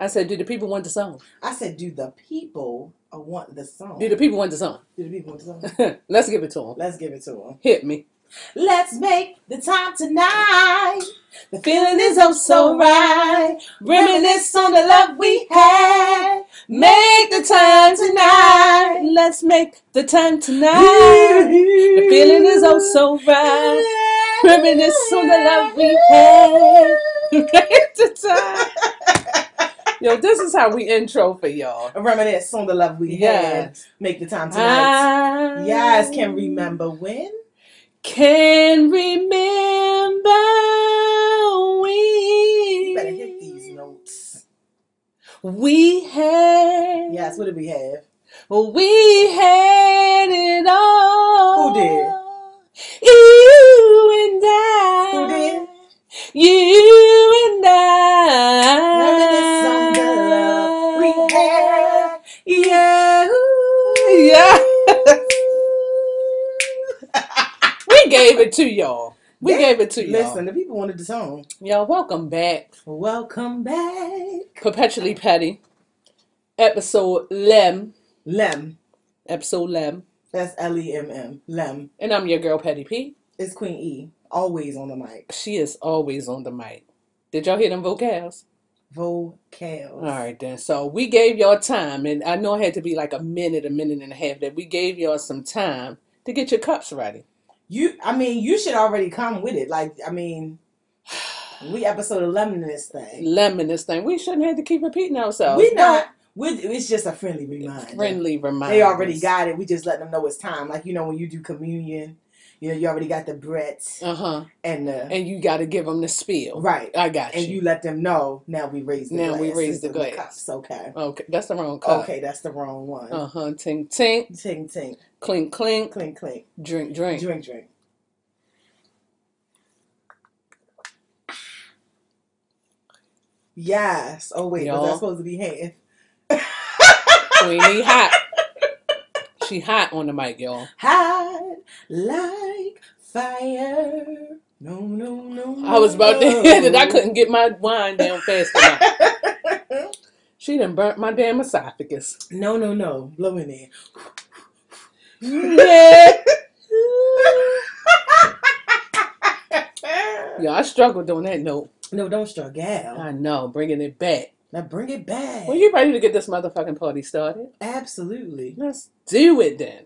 I said, do the people want the song? I said, do the people uh, want the song? Do the people want the song? Do the people want the song? Let's give it to them. Let's give it to them. Hit me. Let's make the time tonight. The feeling is oh so right. Reminisce on the love we had. Make the time tonight. Let's make the time tonight. The feeling is oh so right. Reminisce on the love we had. Make the time. Yo, this is how we intro for y'all. Reminisce on the love we had. Make the time tonight. I Yes, can remember when? Can remember we. You better hit these notes. We had. Yes, what did we have? We had it all. Who did? You and I. Who did? You and I. Reminisce on the love we had. Yeah. Yeah. We gave it to y'all. We They- gave it to y'all. Listen, the people wanted the song. Y'all, welcome back. Welcome back. Perpetually Petty. Episode Lem. Lem. Episode Lem. That's L E M M. Lem. And I'm your girl, Petty P. It's Queen E. Always on the mic. She is always on the mic. Did y'all hear them vocals? Vocals. All right, then. So we gave y'all time, and I know it had to be like a minute, a minute and a half, that we gave y'all some time to get your cups ready. You, I mean, you should already come with it. Like, I mean, we episode 11 in this thing. Lemon, this thing. We shouldn't have to keep repeating ourselves. we not, we it's just a friendly reminder. friendly reminder. They already got it. We just let them know it's time. Like, you know, when you do communion, you know, you already got the Brett Uh huh. and the, And you got to give them the spiel. right. I got And you. And you let them know, now we raise the Now we raise the glass. cups. Okay. Okay, that's the wrong cup. Okay, that's the wrong one. Uh huh. Tink, tink. Tink, tink, Clink, clink. clink, clink. Drink, drink. Drink, drink. Yes. Oh wait, was Y'all. that supposed to be hand? Queenie hot. She hot on the mic, y'all. Hot like fire. No, no, no. I was about to hit it. I couldn't get my wine down fast enough. She done burnt my damn esophagus. no, no, no. Blow in there. Yeah. Yeah, I struggled on that note. no, don't struggle. I know, bringing it back. Now bring it back. Well, you ready to get this motherfucking party started? Absolutely. Let's do it then.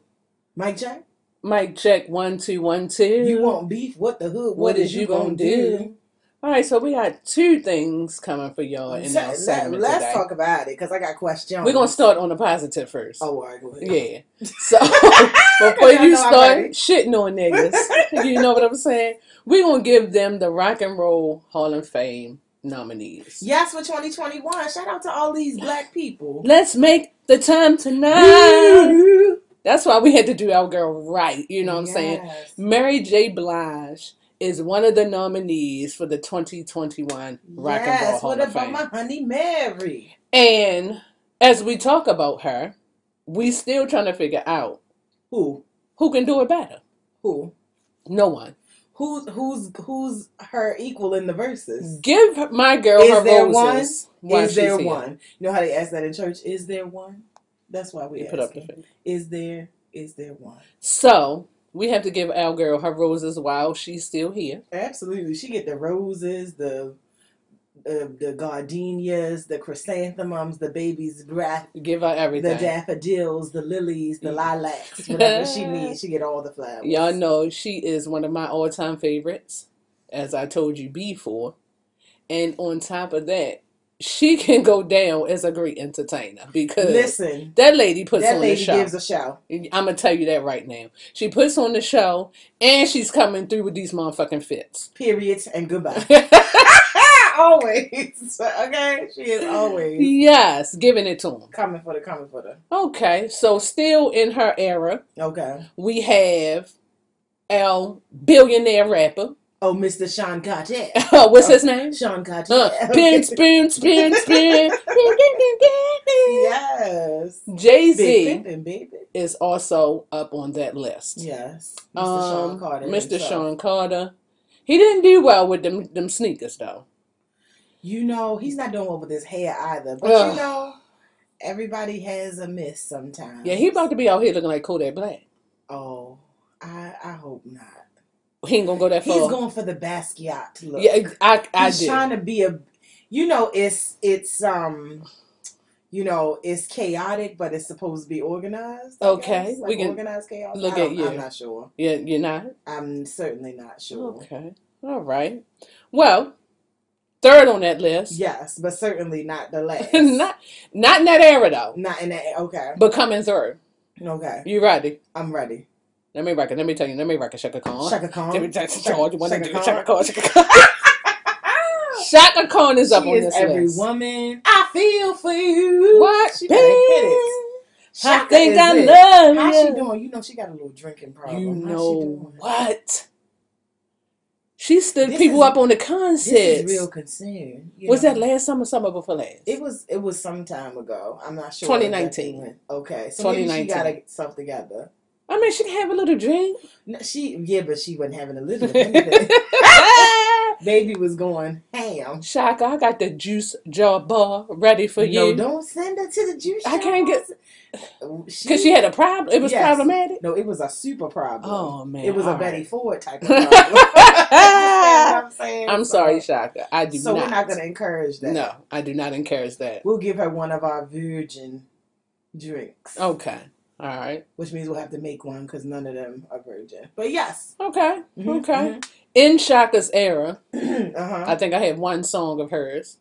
Mike Jack, Mic check one two one two. you want beef? What the hood? What is you gonna do? All right, so we got two things coming for y'all in So, our let, segment us today. talk about it because I got questions. We're gonna start on the positive first. Oh, all right, go ahead. Yeah. So before you know I'm start ready. shitting on niggas, you know what I'm saying? We're gonna give them the Rock and Roll Hall of Fame nominees. Yes, for 2021. Shout out to all these black people. Let's make the time tonight. That's why we had to do our girl right. You know what I'm saying? Yes. Mary J. Blige is one of the nominees for the 2021 Rock and Roll Yes, Hall what of about Fame. my honey Mary? And as we talk about her, we still trying to figure out Who? who can do it better. Who? No one. Who's who's who's her equal in the verses? Give my girl. Is her there roses. while Is there here. one? You know how they ask that in church? Is there one? That's why we put up the finger. Is there? Is there one? So we have to give our girl her roses while she's still here. Absolutely. She get the roses, the uh, the gardenias, the chrysanthemums, the baby's breath, Give her everything. the daffodils, the lilies, the lilacs, whatever she needs. She get all the flowers. Y'all know she is one of my all-time favorites, as I told you before. And on top of that, she can go down as a great entertainer because Listen, that lady puts that on the lady show. gives a show. I'm gonna tell you that right now. She puts on the show, and she's coming through with these motherfucking fits. Period and goodbye. always. Okay? She is always yes, giving it to him. coming for the coming for the. Okay, so still in her era, Okay. we have our billionaire rapper. Oh, Mr. Sean Carter. Oh, what's his name? Sean Carter. Uh, spin, spin, spin, spin. yes. Jay Z is also up on that list. Yes. Mr. Um, Sean Carter. Mr. himself. Sean Carter. He didn't do well with them them sneakers though. You know, he's not doing well with his hair either. But Ugh. you know, everybody has a miss sometimes. Yeah, he about to be out here looking like Kodak Black. Oh, I I hope not. He ain't gonna go that far. He's going for the Basquiat look. yeah, I I he's did. trying to be a. You know, it's it's um. You know, it's chaotic, but it's supposed to be organized. I Okay, guess. we can organized chaos. look at you. I'm not sure. Yeah, you're not. I'm certainly not sure. Okay. All right. Well, third on that list. Yes, but certainly not the last. not not in that era though, Not in that. Okay. but coming third. Okay. You ready? I'm ready. Let me rock it. Let me tell you. Let me rock a Chaka Khan. Chaka Khan. Let me tell you. Chaka- Chaka Khan. Chaka Khan? Chaka Khan. Chaka Khan is up she on is this every list. woman. I feel for you. What? She gotta hit. I Chaka think is I it. love How she you. doing? You know she got a little drinking problem. You How's she know doing? what? She stood This people is- up on the This concerts. is real concern. you Was know. that last summer, summer before last? It was. It was some time ago. I'm not sure. 2019. exactly when. Okay, so maybe she 2019. got herself together. I mean, she can have a little drink. No, she yeah, but she wasn't having a little anything. Baby was going ham. Chaka, I got the juice jar bar ready for no, you. No, don't send her to the juice. I can't get- Because she had a problem. It was Yes. problematic. No, it was a super problem. Oh, man. It was a all Betty. Ford type of problem. You understand what I'm saying? I'm So- sorry, Chaka. I do So not. we're not going to encourage that. No, I do not encourage that. We'll give her one of our virgin drinks. Okay. All right. Which means we'll have to make one because none of them are virgin. But yes. Okay. Mhm, Okay. In Chaka's era, uh-huh. I think I had one song of hers.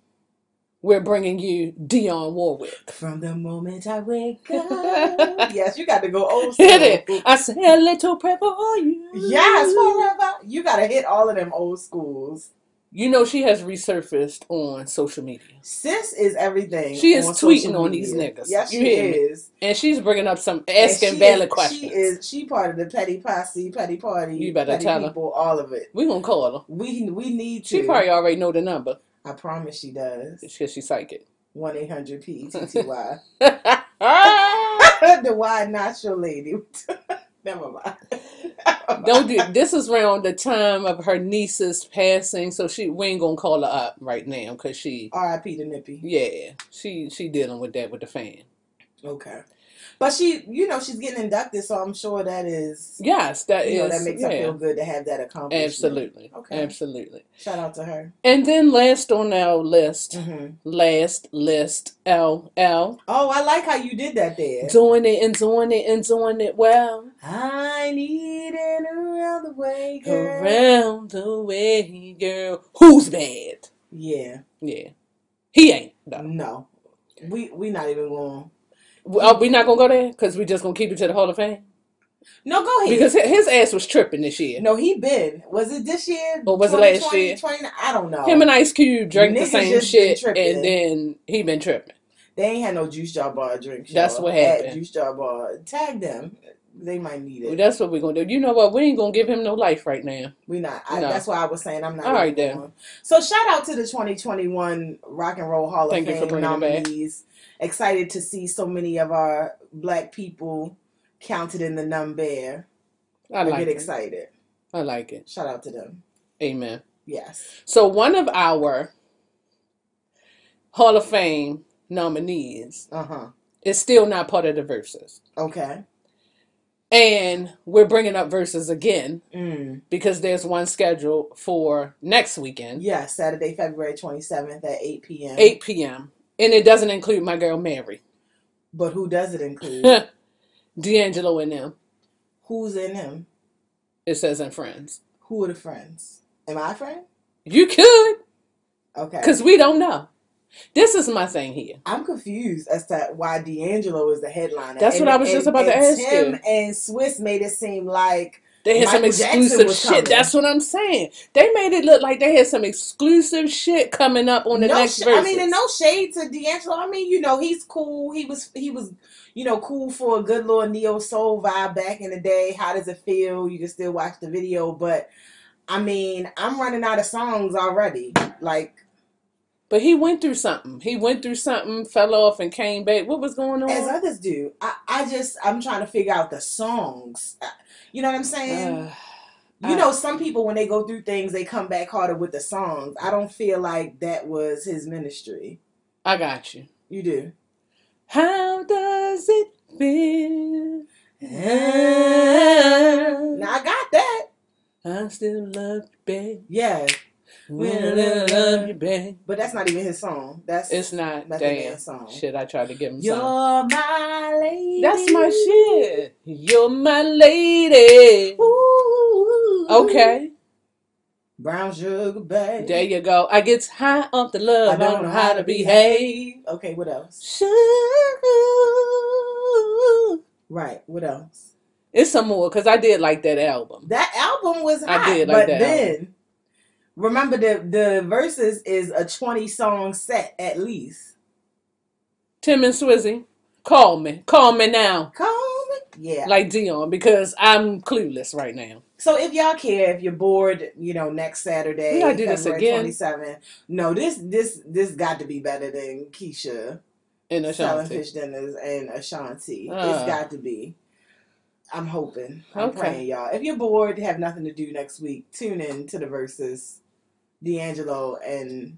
We're bringing you Dionne Warwick. From the moment I wake up. yes, you got to go old school. Hit it. I say a little prayer for you. Yes, forever. You got to hit all of them old schools. You know she has resurfaced on social media. Sis is everything. She is on tweeting on these niggas. Yes, You she hear me? is. And she's bringing up some asking valid is, questions. She is. She part of the petty posse, petty party. You better tell her. people, all of it. we gonna call her. We we need to. She probably already know the number I promise she does. because she's psychic. One eight hundred P T T Y. The why not your lady? Never mind. Don't do. This is around the time of her niece's passing, so she we ain't gonna call her up right now because she, R.I.P. to Nippy. yeah, she she dealing with that with the fan. Okay. But she, you know, she's getting inducted, so I'm sure that is, Yes, that you know, that makes her feel good to have that accomplishment. absolutely, Okay. absolutely. Shout out to her. And then last on our list, hmm last list, L L Oh, I like how you did that there. doing it and doing it and doing it well I need it around the way, girl. around the way, girl. Who's bad? Yeah. Yeah, he ain't. though. No. We we not even going. Oh, we not gonna go there because we just gonna keep it to the Hall of Fame No, go ahead. because his ass was tripping this year. no, he been. Was it this year? Or was it last year? 20, I don't know. Him and Ice Cube drank the Niggas same just been shit, tripping. and then he been tripping. They ain't had no juice jar bar drinks. That's y'all. what At happened. Juice jar bar. Tag them. They might need Well, it. that's what we're gonna do. You know what? We ain't gonna give him no life right now. We not. I, No. That's why I was saying I'm not. All right, then. going. So shout out to the 2021 Rock and Roll Hall Thank of you for Fame bringing it back. nominees. Excited to see so many of our black people counted in the number. I I like get it. excited. I like it. Shout out to them. Amen. Yes. So one of our Hall of Fame nominees Uh huh. is still not part of the verses, Okay. and we're bringing up verses again Mm. because there's one scheduled for next weekend, Yes. Saturday, February 27th at 8 p.m. 8 p.m. And it doesn't include my girl Mary, But who does it include? D'Angelo, and them. Who's in him? It says in Friends. Who are the friends? Am I a friend? You could, Okay. because we don't know. This is my thing here. I'm confused as to why D'Angelo is the headliner. That's what I was just about to ask Tim you. and Swizz made it seem like They had some Michael Jackson exclusive shit. That's what I'm saying. They made it look like they had some exclusive shit coming up on the no, next sh- verse. I mean, and no shade to D'Angelo. I mean, you know, he's cool. He was, he was, you know, cool for a good little neo soul vibe back in the day. How does it feel? You can still watch the video, but I mean, I'm running out of songs already. Like But he went through something. He went through something, fell off, and came back. What was going on? as others do. I, I just, I'm trying to figure out the songs. Uh, You know what I'm saying? Uh, You I- know, some people when they go through things, they come back harder with the songs. I don't feel like that was his ministry. I got you. You do. How does it feel? Now I got that. I still love you, babe. Yeah, When love you, babe. but that's not even his song. That's It's not. Method Damn. Man song. Shit, I tried to give him You're some. my lady. That's my shit. You're my lady. Ooh. Okay. Brown sugar, babe. There you go. I get high off the love. I don't know how to behave. Okay, what else? Sugar. Right, what else? It's some more because I did like that album. That album was I did like but that then remember the the verses is a twenty song set at least. Tim and Swizzy, call me. Call me now. Call me. Yeah. Like Dion because I'm clueless right now. So if y'all care, if you're bored, you know, next Saturday, We gotta do this again. 27. No, this this this got to be better than Keisha In selling fish dinners and Ashanti. Uh. it's got to be. I'm hoping. I'm Okay. praying, y'all. If you're bored, have nothing to do next week, tune in to the verses, D'Angelo and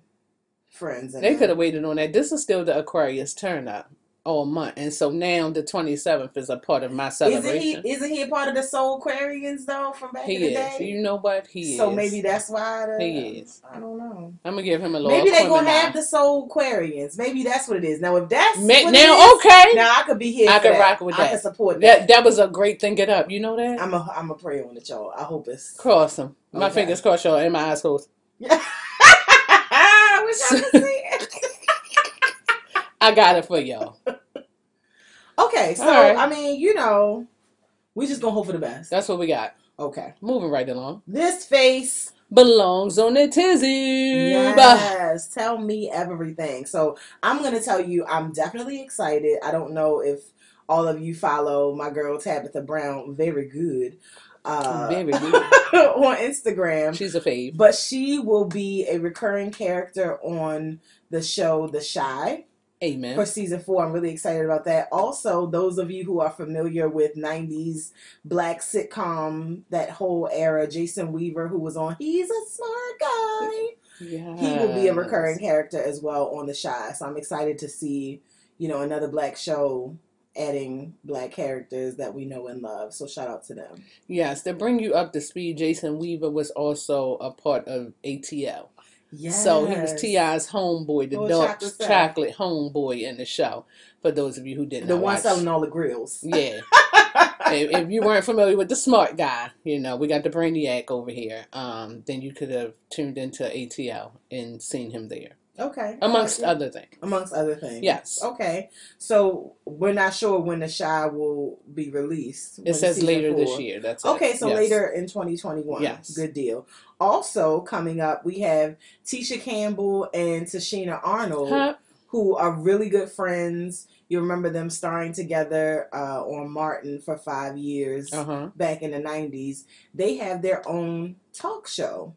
friends. And They could have waited on that. This is still the Aquarius turn up all month. And so now the 27th is a part of my celebration. Isn't he? Isn't he a part of the Soulquarians though from back He in the is. day? You know what? He so is. So maybe that's why. The, He is. I don't know. I'm going to give him a little Maybe they gonna have the Soulquarians. Maybe that's what it is. Now if that's Ma- Now, is, okay. now I could be here. I could that. rock with that. I that. can support That that. that was a great thing. Get up. You know that? I'm a I'm a pray on it, y'all. I hope it's. Cross them. My Okay. fingers crossed, y'all, and my eyes closed. I wish I could see it. I got it for y'all. Okay, so right. I mean, you know, we just gonna hope for the best. That's what we got. Okay. Moving right along. This face, Belongs on the tizzy. yes, tell me everything. So I'm gonna tell you, I'm definitely excited. I don't know if all of you follow my girl Tabitha Brown, very good, uh, Very on Instagram. She's a fave. But she will be a recurring character on the show The Chi. Amen. for season four. I'm really excited about that. Also, those of you who are familiar with 90s black sitcom, that whole era, Jason Weaver, who was on He's a Smart Guy, he will be a recurring character as well on The Chi. So I'm excited to see, you know, another black show adding black characters that we know and love. So shout out to them. Yes, to bring you up to speed, Jason Weaver was also a part of ATL. Yes. So he was T.I.'s homeboy, the dark chocolate chocolate homeboy in the show. For those of you who didn't The one watch. selling all the grills. Yeah. if, if you weren't familiar with the smart guy, you know, we got the brainiac over here. Um, then you could have tuned into ATL and seen him there, Okay. amongst it. other things. amongst other things. Yes. Okay. So we're not sure when the Chi will be released. It says later this year. That's it. Okay, so Yes. later in 2021. Yes. Good deal. Also coming up, we have Tisha Campbell and Tichina Arnold, Huh? who are really good friends. You remember them starring together uh, on Martin for five years Uh-huh. back in the 90s. They have their own talk show,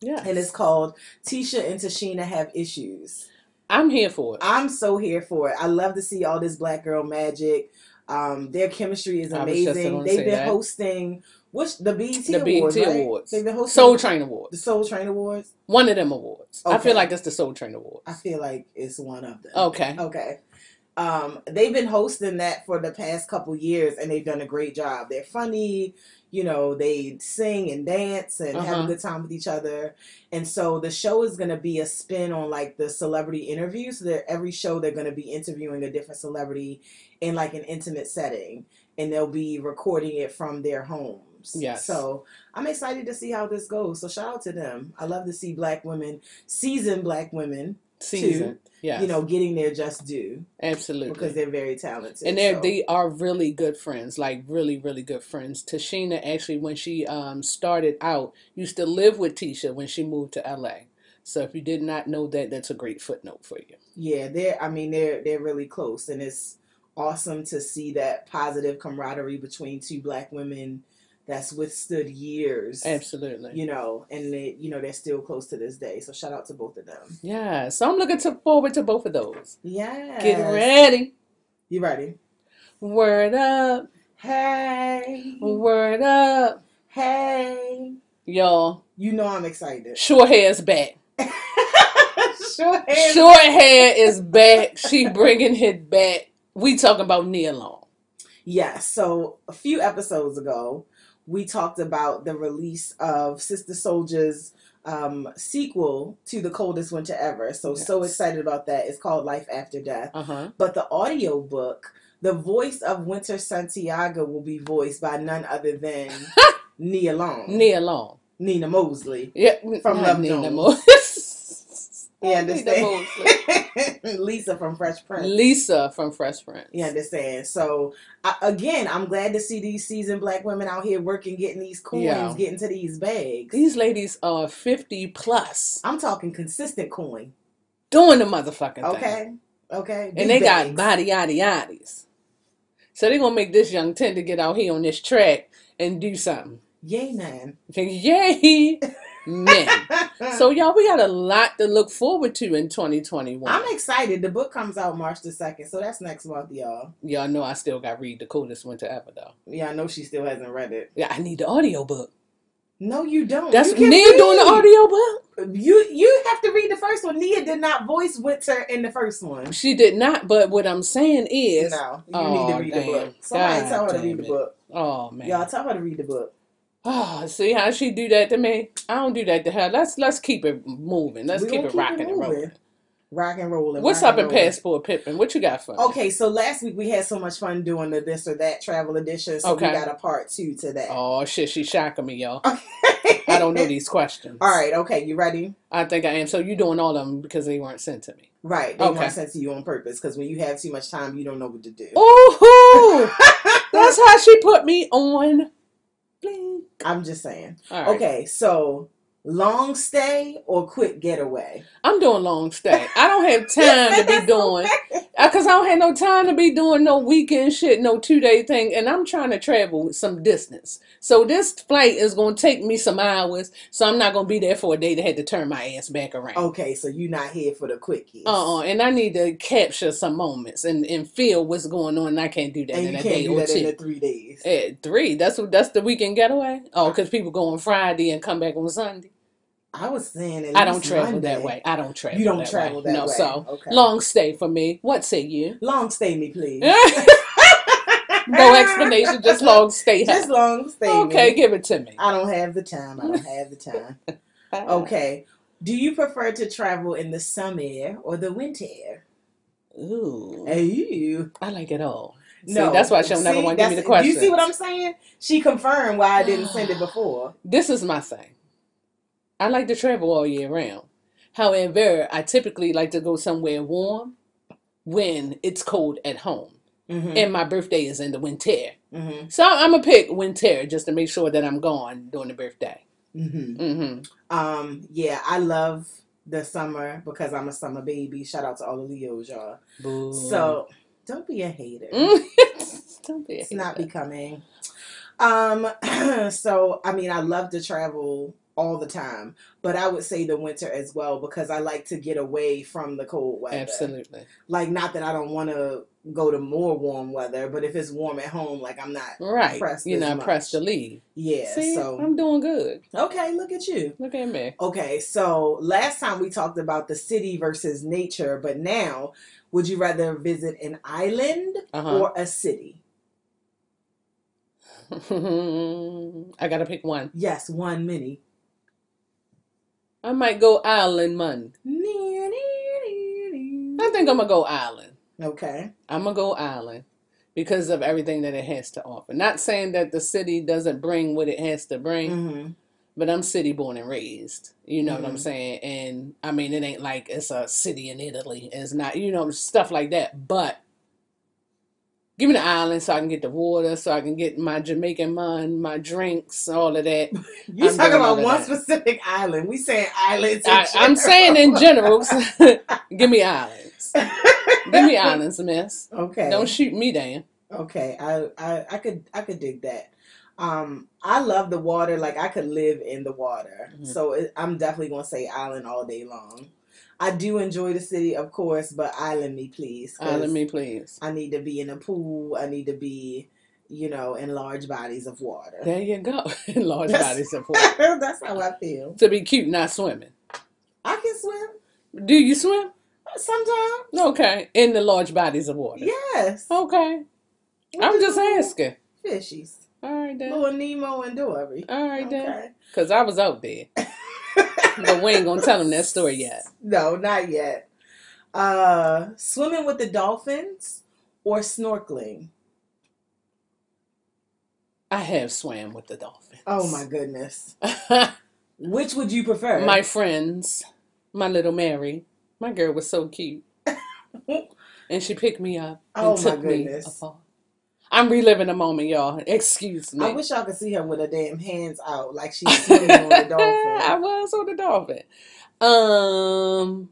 Yeah. and it's called Tisha and Tichina Have Issues. I'm here for it. I'm so here for it. I love to see all this black girl magic. Um, their chemistry is I was just amazing. They've been that. hosting which the BET the Awards, BET right? Awards. They've been hosting Soul Train Awards. the Soul Train Awards. One of them awards. I feel like it's the Soul Train Awards. I feel like it's one of them. Okay. Okay. Um, they've been hosting that for the past couple years, and they've done a great job. They're funny, you know. They sing and dance and have Uh-huh. a good time with each other. And so the show is going to be a spin on like the celebrity interviews. So that every show they're going to be interviewing a different celebrity in like an intimate setting, and they'll be recording it from their homes. Yes. So I'm excited to see how this goes. So shout out to them. I love to see black women, seasoned black women, Season. Yeah. you know, getting their just due absolutely. because they're very talented. and they so. they are really good friends, like really really good friends. Tichina actually, when she um started out, used to live with Tisha when she moved to LA. So if you did not know that, that's a great footnote for you. yeah, they're. I mean, they're they're really close, and it's awesome to see that positive camaraderie between two black women that's withstood years. Absolutely. You know, and they, you know, they're still close to this day. So shout out to both of them. Yeah. So I'm looking to forward to both of those. Yeah. Get ready. You ready? Word up. Hey. Word up. Hey. Y'all, You know I'm excited. short hair is back. Short hair. Short hair is back. She bringing it back. We talking about Nia Long. Yes. So a few episodes ago, we talked about the release of Sister Souljah's um, sequel to The Coldest Winter Ever. So so excited about that. It's called Life After Death. Uh huh. But the audio book, the voice of Winter Santiago will be voiced by none other than Nia Long, Nia Long. Nina Mosley. Yeah, From Love Nina Jones. Mo- You Nina understand? Lisa from Fresh Prince. Lisa from Fresh Prince. You understand? So I, again, I'm glad to see these seasoned black women out here working, getting these coins, Yeah. getting to these bags. These ladies are 50 plus I'm talking consistent coin. doing the motherfucking thing. Okay, okay. Big And they got bags. body yaddy yaddies. So they're going to make this young tender get out here on this track and do something. Yay, man. Yay, man. So, y'all, we got a lot to look forward to in 2021. I'm excited. The book comes out March the second, so that's next month, y'all. Y'all know I still got read the coolest winter ever, though. Yeah, I know she still hasn't read it. Yeah, I need the audio book. No, you don't. That's you Nia doing the audio book. You you have to read the first one. Nia did not voice Winter in the first one. She did not, but what I'm saying is, No, you Oh, need to read damn. the book. Somebody God tell her to read the book. oh man, Y'all tell her to read the book. Oh, see how she do that to me? I don't do that to her. Let's let's keep it moving. Let's We keep gonna it keep it rocking and moving. rolling. Rock and rolling. What's rock up and in rolling. Passport Pippin? What you got for me? Okay, so last week we had so much fun doing the this or that travel edition, so Okay. we got a part two to that. Oh shit, she shocking me, y'all. Okay. I don't know these questions. All right, okay, you ready? I think I am. So you doing all of them because they weren't sent to me. Right, they Okay. weren't sent to you on purpose because when you have too much time, you don't know what to do. Ooh, that's how she put me on. I'm just saying. Right. Okay, so long stay or quick getaway? I'm doing long stay. I don't have time to be doing because I don't have no time to be doing no weekend shit, no two day thing, and I'm trying to travel some distance. So this flight is gonna take me some hours, so I'm not gonna be there for a day to have to turn my ass back around. Okay, so you're not here for the quickies. Uh uh and I need to capture some moments and, and feel what's going on. And I can't do that and in a can't day do or that in two. three days. At three, that's what that's the weekend getaway. Oh, because people go on Friday and come back on Sunday. I was saying, I don't travel that way. I don't travel. You don't that travel way. that no, way. so Okay. long stay for me. What say you? Long stay me, please. no explanation, just long stay. Just long stay okay, me. give it to me. I don't have the time. I don't have the time. Okay. Do you prefer to travel in the summer or the winter? Ooh, Ooh. I like it all. See, No, that's why she'll never want to give me the question. You see what I'm saying? She confirmed why I didn't send it before. This is my thing. I like to travel all year round. However, I typically like to go somewhere warm when it's cold at home. Mm-hmm. And my birthday is in the winter. Mm-hmm. So I'm going to pick winter just to make sure that I'm gone during the birthday. Mm-hmm. hmm Um, yeah, I love the summer because I'm a summer baby. Shout out to all the Leos, y'all. Boo. So don't be a hater. Don't be a It's not becoming. Um, so I mean, I love to travel all the time, but I would say the winter as well because I like to get away from the cold weather. Absolutely. Like, not that I don't want to go to more warm weather, but if it's warm at home, like I'm not. Right. Pressed You're not much. pressed to leave. Yeah. See, so I'm doing good. okay, look at you. Look at me. Okay, so last time we talked about the city versus nature, but now, would you rather visit an island Uh-huh. or a city? I got to pick one. Yes, one mini. I might go island man. I think I'm going to go island. Okay. I'm gonna go island because of everything that it has to offer. Not saying that the city doesn't bring what it has to bring, hmm but I'm city born and raised. You know what I'm Mhm. saying? And I mean, it ain't like it's a city in Italy. It's not, you know, stuff like that. But give me the island so I can get the water, so I can get my Jamaican mun, my drinks, all of that. You I'm talking about one that. specific island? We saying islands. I, I'm saying in general, give me islands. Give me islands, miss. Okay. Don't shoot me down. Okay, I, I I could I could dig that. Um, I love the water. Like I could live in the water. Mhm. So it, I'm definitely gonna say island all day long. I do enjoy the city, of course, but island me, please. Island me, please. I need to be in a pool. I need to be, you know, in large bodies of water. There you go. In large That's- bodies of water. That's how I feel. To be cute, not swimming. I can swim Do you swim? sometimes. Okay. In the large bodies of water. Yes. Okay. What I'm just asking. Fishies. All right then. Little Nemo and Dory. All right then. Okay. Cause I was out there, but we ain't gonna tell them that story yet. No, not yet. Uh, swimming with the dolphins or snorkeling? I have swam with the dolphins. Oh my goodness. Which would you prefer? my friends, my little Mary, my girl was so cute, and she picked me up and Oh, my took me goodness. afar. I'm reliving the moment, y'all. Excuse me. I wish y'all could see her with her damn hands out like she's swimming on the dolphin. I was on the dolphin. Um,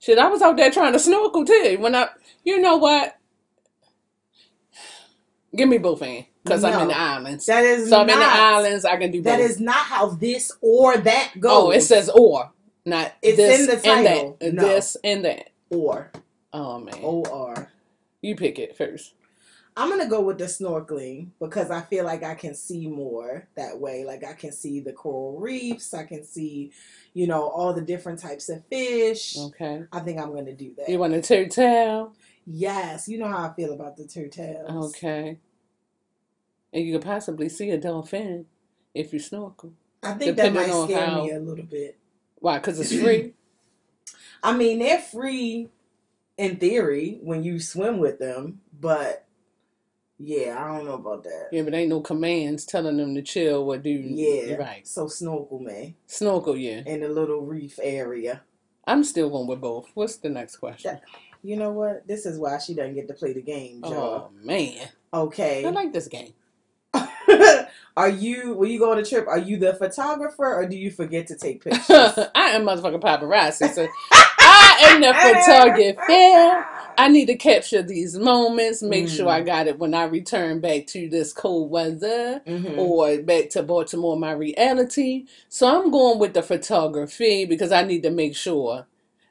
shit, I was out there trying to snorkel too. When I, you know what? Give me both hands, cause I'm in the islands. That is So I'm not, in the islands. I can do both. That is not how this or that goes. oh, it says or, not It's in the and title. that. No. This and that. or. Oh man, O R. you pick it first. I'm gonna go with the snorkeling because I feel like I can see more that way. Like I can see the coral reefs, I can see, you know, all the different types of fish. Okay. I think I'm gonna do that. You want a turtle? yes, you know how I feel about the turtles. Okay. And you could possibly see a dolphin if you snorkel. I think that might scare how- me a little bit. Why? Because it's free. I mean, they're free in theory when you swim with them, but yeah, I don't know about that. yeah, but ain't no commands telling them to chill or do. Yeah, right. So snorkel man. Snorkel, yeah. in the little reef area. I'm still going with both. What's the next question? You know what? This is why she doesn't get to play the game, oh, y'all. Oh man, Okay. I like this game. are you when you go on a trip? Are you the photographer or do you forget to take pictures? I am motherfucking paparazzi. So I am the photographer. I need to capture these moments, make sure Mm. I got it when I return back to this cold weather Mhm. or back to Baltimore, my reality. So I'm going with the photography because I need to make sure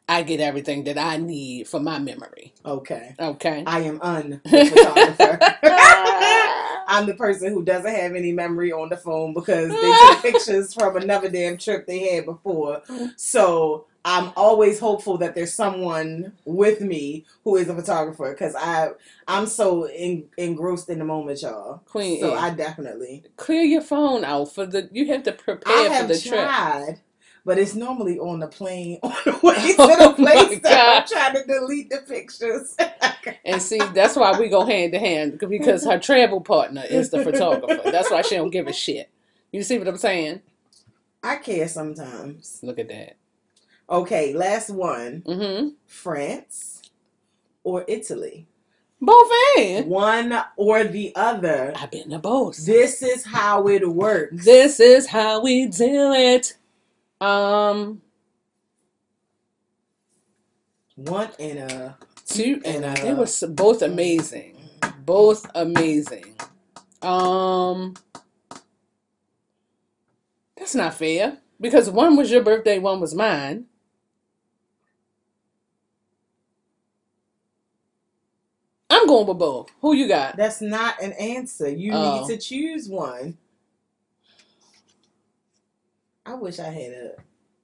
I get everything that I need for my memory. Okay. Okay. I am un photographer. I'm the person who doesn't have any memory on the phone because they took pictures from another damn trip they had before. So I'm always hopeful that there's someone with me who is a photographer because I I'm so en- engrossed in the moment, y'all. Queen So I definitely Clear your phone out for the. You have to I prepare for the trip. tried, but it's normally on the plane on the way to Oh the place my that I'm trying to delete the pictures. And see, that's why we go hand to hand because her travel partner is the photographer. That's why she don't give a shit. You see what I'm saying? I care sometimes. Look at that. Okay, last one. Mm-hmm. France or Italy? Both and One or the other. I've been to both. This is how it works. This is how we do it. Um, One and a two and And, uh, they were both amazing. Both amazing. Um, that's not fair because one was your birthday, one was mine. I'm going with both. Who you got? That's not an answer. You Oh. need to choose one. I wish I had a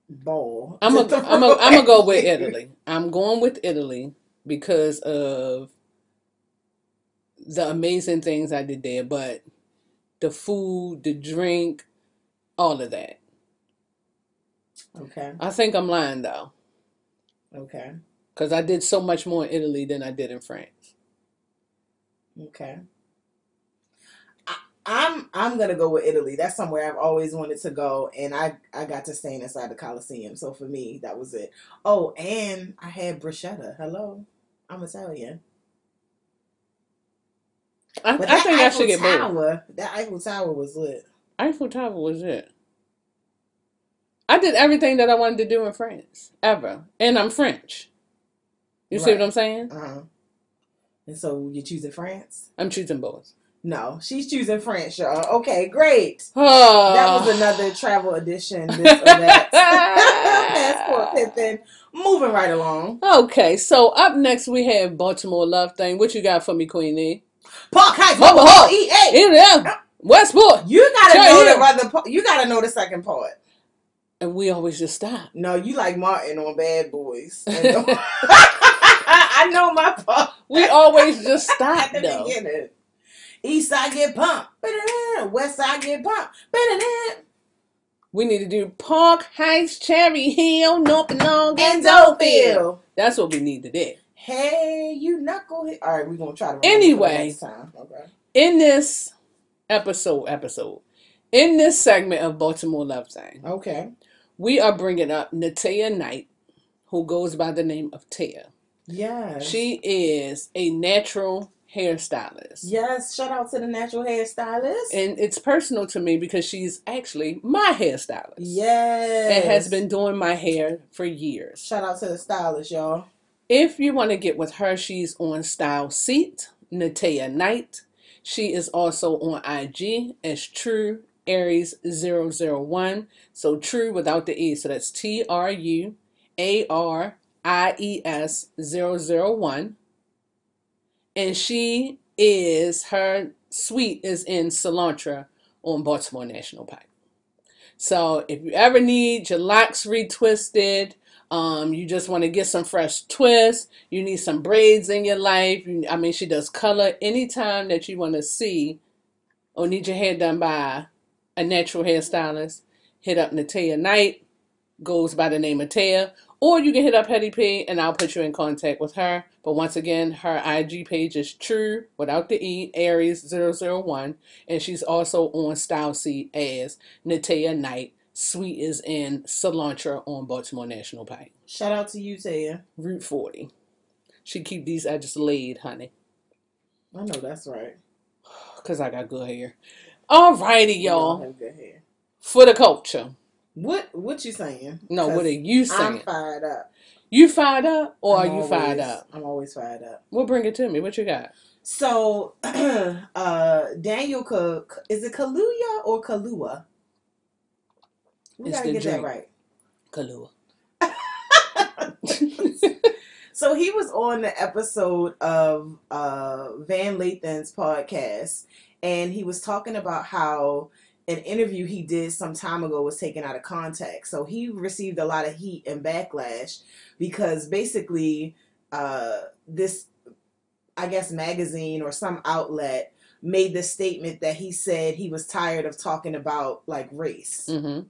ball. I'm to gonna throw I'm gonna I'm gonna go with. Italy. I'm going with Italy because of the amazing things I did there, but the food, the drink, all of that. Okay. I think I'm lying though, Okay. because I did so much more in Italy than I did in France. Okay. I, I'm I'm gonna go with Italy. That's somewhere I've always wanted to go, and I I got to stand inside the Coliseum. So for me, that was it. Oh, and I had bruschetta. Hello, I'm Italian. I, But I think I should get both. That Eiffel Tower was lit. Eiffel Tower was it. I did everything that I wanted to do in France ever, and I'm French. You see what I'm saying? Uh huh. And so you're choosing France? I'm choosing both. No, she's choosing France, y'all. Okay, great. Oh, That was another travel edition. This or that. passport. Moving right along. Okay, so up next we have Baltimore Love Thing. What you got for me, Queenie? Park Heights, Bubba Bubba Hall. EA. In there, Westport. You gotta Tell know the other part. You gotta know the second part. And we always just stop. No, you like Martin on Bad Boys. And- I know my part. We always just stop At the though. beginning. East side get pumped. Ba-da-da. West side get pumped. Ba-da-da. We need to do Park Heights, Cherry Hill, North Long, And and. That's what we need to do. Hey, you knucklehead. All right, we're gonna try to remember Anyway. for the next time. Okay. In this episode, episode, in this segment of Baltimore Love Thing, Okay. we are bringing up Natia Knight, who goes by the name of Tia. Yes. She is a natural hairstylist. Yes. Shout out to the natural hairstylist. And it's personal to me because she's actually my hairstylist. yes. And has been doing my hair for years. Shout out to the stylist, y'all. If you want to get with her, she's on Style Seat, Natea Knight. She is also on IG as True Aries 001. So True without the E. So that's T R U A R I E S 001. And she is, her suite is in Cilantro on Baltimore National Park. So if you ever need your locks retwisted, um, you just want to get some fresh twists, you need some braids in your life. You, I mean, she does color anytime that you want to see or need your hair done by a natural hairstylist. Hit up Natea Knight, goes by the name of Taya, or you can hit up Petty P and I'll put you in contact with her. But once again, her IG page is True without the E, Aries 001, and she's also on Style Seat as Natea Knight. Sweet is in Cilantro on Baltimore National Pike. Shout out to you, Taya. Route 40. She keep these edges laid, honey. I know that's right. Cause I got good hair. Alrighty, Y'all y'all. have good hair. For the culture. What What you saying? No, what are you saying? I'm fired up. You fired up or I'm are you fired up? I'm always fired up. Well, bring it to me. What you got? So, uh, Daniel, Cook is it Kaluuya or Kalua? We It's gotta get that right. Kalua. So he was on the episode of uh, Van Lathan's podcast, and he was talking about how an interview he did some time ago was taken out of context. So he received a lot of heat and backlash because basically uh, this, I guess, magazine or some outlet made the statement that he said he was tired of talking about like race Mm-hmm.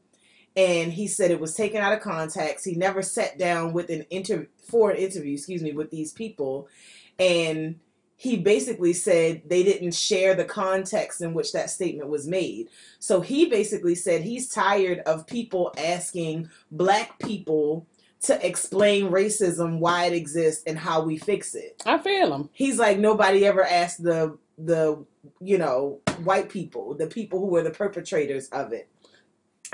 and he said it was taken out of context. He never sat down with an inter for an interview, excuse me, with these people, and he basically said they didn't share the context in which that statement was made. So he basically said he's tired of people asking black people to explain racism, why it exists, and how we fix it. I feel him. He's like nobody ever asked the the you know white people, the people who were the perpetrators of it.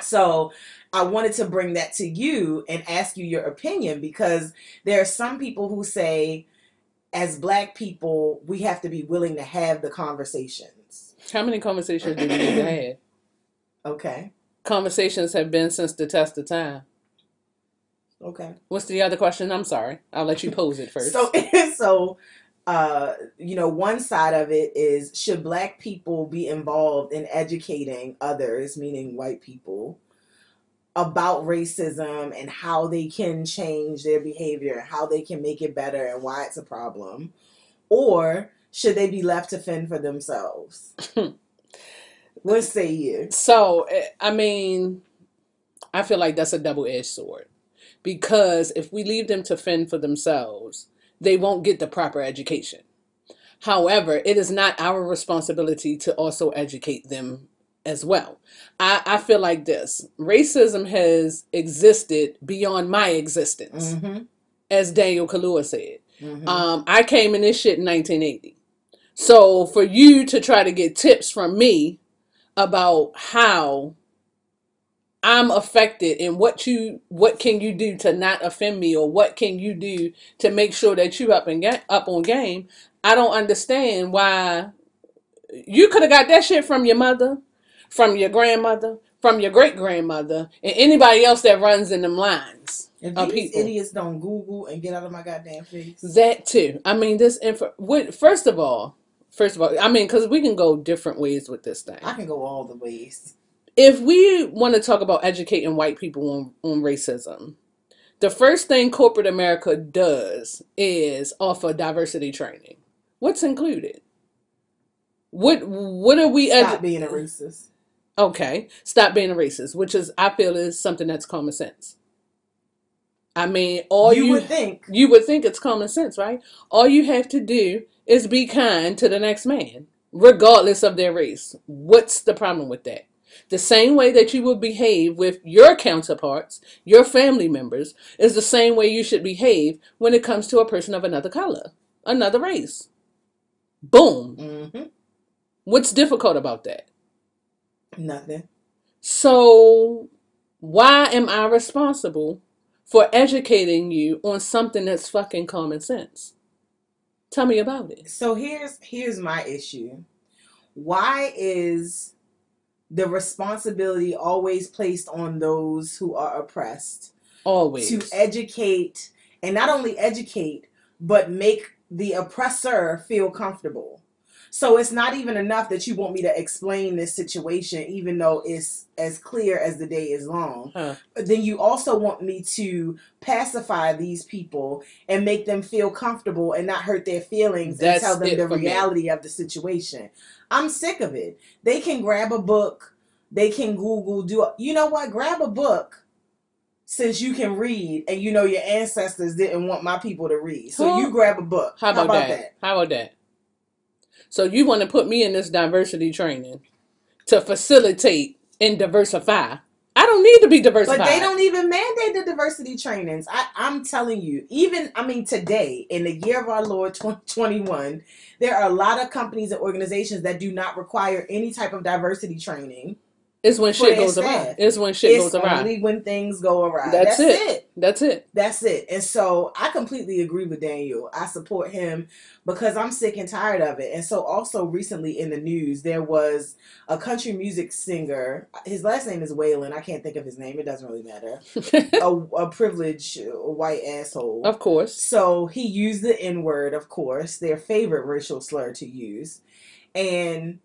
So I wanted to bring that to you and ask you your opinion because there are some people who say, as black people, we have to be willing to have the conversations. How many conversations do we need to have? Okay. Conversations have been since the test of time. Okay. What's the other question? I'm sorry. I'll let you pose it first. So, so, uh, you know, one side of it is should black people be involved in educating others, meaning white people, about racism and how they can change their behavior, how they can make it better, and why it's a problem? Or should they be left to fend for themselves? what say you? So, eh, I mean, I feel like that's a double edged sword. Because if we leave them to fend for themselves, they won't get the proper education. However, it is not our responsibility to also educate them as well. I, I feel like this racism has existed beyond my existence, Mm-hmm. as Daniel Kalua said. Mm-hmm. Um, I came in this shit in 1980. So for you to try to get tips from me about how I'm affected and what you what can you do to not offend me or what can you do to make sure that you up and get up on game, I don't understand why you could have got that shit from your mother, from your grandmother, from your great grandmother, and anybody else that runs in them lines. If of these people. idiots don't Google and get out of my goddamn face. That too. I mean, this info. What, first of all, first of all, I mean, because we can go different ways with this thing. I can go all the ways. If we want to talk about educating white people on on racism, the first thing corporate America does is offer diversity training. What's included? What what are we? Stop edu- being a racist. Okay, stop being a racist, which is I feel is something that's common sense. I mean, all you, you would think. you would think it's common sense, right? All you have to do is be kind to the next man, regardless of their race. What's the problem with that? The same way that you would behave with your counterparts, your family members, is the same way you should behave when it comes to a person of another color, another race. Boom. hmm What's difficult about that? Nothing. So, why am I responsible for educating you on something that's fucking common sense? Tell me about it. So here's here's my issue. Why is the responsibility always placed on those who are oppressed Always. to educate and not only educate but make the oppressor feel comfortable? So it's not even enough that you want me to explain this situation even though it's as clear as the day is long. Huh. But then you also want me to pacify these people and make them feel comfortable and not hurt their feelings That's and tell them the for me. reality of the situation. I'm sick of it. They can grab a book, they can Google, do you know what? Grab a book since you can read and you know your ancestors didn't want my people to read. So you grab a book. How about, that? How about that? So you want to put me in this diversity training to facilitate and diversify? I don't need to be diversified. But they don't even mandate the diversity trainings. I, I'm telling you, even, I mean, today, in the year of our Lord 2021, there are a lot of companies and organizations that do not require any type of diversity training. It's when shit goes awry. staff. It's when shit it's goes awry. only when things go awry. That's That's, it. it. That's it. That's it. And so I completely agree with Daniel. I support him because I'm sick and tired of it. And so also recently in the news, there was a country music singer. His last name is Waylon. I can't think of his name. It doesn't really matter. a, a privileged white asshole. of course. So he used the N word, of course, their favorite racial slur to use. And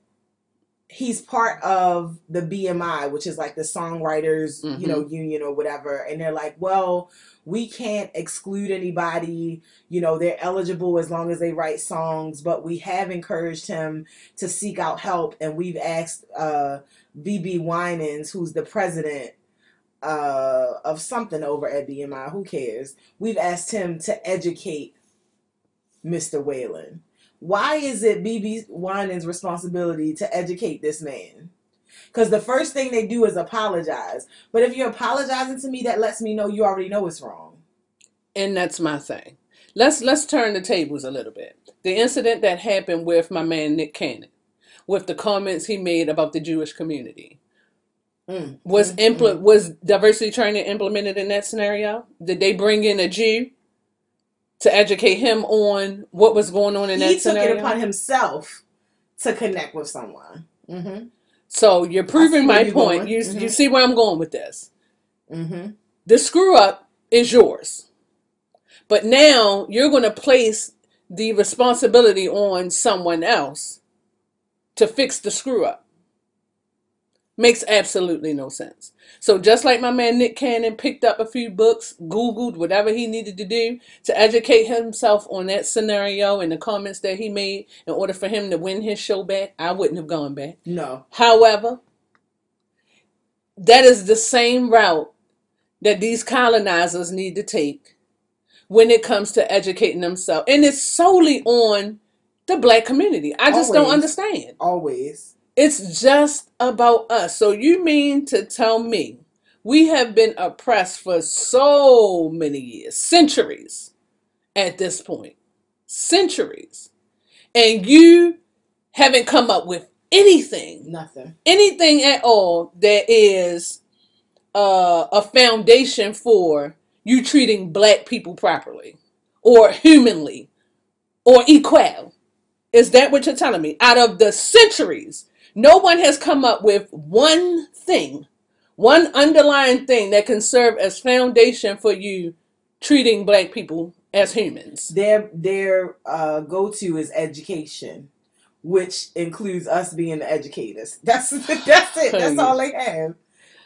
he's part of the BMI, which is like the songwriters, you know, union or whatever. And they're like, well, we can't exclude anybody. You know, they're eligible as long as they write songs, but we have encouraged him to seek out help. And we've asked uh, BeBe Winans, who's the president uh, of something over at BMI, who cares? We've asked him to educate Mr. Whalen. Why is it BeBe Winans' responsibility to educate this man? Because the first thing they do is apologize. But if you're apologizing to me, that lets me know you already know it's wrong. And that's my thing. Let's let's turn the tables a little bit. The incident that happened with my man Nick Cannon, with the comments he made about the Jewish community. Mm, Was mm, impl- was diversity training implemented in that scenario? Did they bring in a Jew to educate him on what was going on in he that took scenario? it upon himself to connect with someone. Mm-hmm. so you're proving my you're point. going. You Mhm. you see where I'm going with this. Mm-hmm. The screw up is yours. But now you're going to place the responsibility on someone else to fix the screw up. Makes absolutely no sense. So just like my man Nick Cannon picked up a few books, Googled whatever he needed to do to educate himself on that scenario and the comments that he made in order for him to win his show back, I wouldn't have gone back. No. However, that is the same route that these colonizers need to take when it comes to educating themselves. And it's solely on the black community. I just don't understand. Always. It's just about us. So you mean to tell me we have been oppressed for so many years, centuries at this point, centuries, and you haven't come up with anything Nothing. anything at all that is uh, a foundation for you treating black people properly or humanly or equal. Is that what you're telling me? Out of the centuries, no one has come up with one thing, one underlying thing that can serve as foundation for you treating black people as humans. Their their uh, go to is education, which includes us being the educators. That's that's it. That's all they have.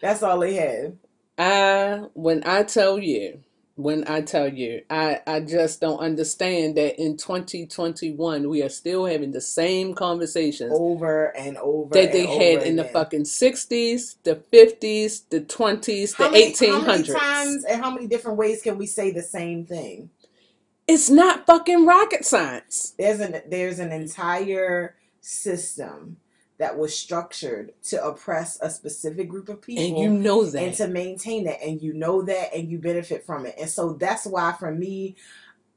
That's all they have. I when I tell you, when I tell you, I I just don't understand that in 2021 we are still having the same conversations over and over that they had over in the again. fucking 60s, the 50s, the 20s, the How many, 1800s. How many times and how many different ways can we say the same thing? It's not fucking rocket science. There's an there's an entire system that was structured to oppress a specific group of people And you know that. and to maintain that and you know that and you benefit from it. And so that's why for me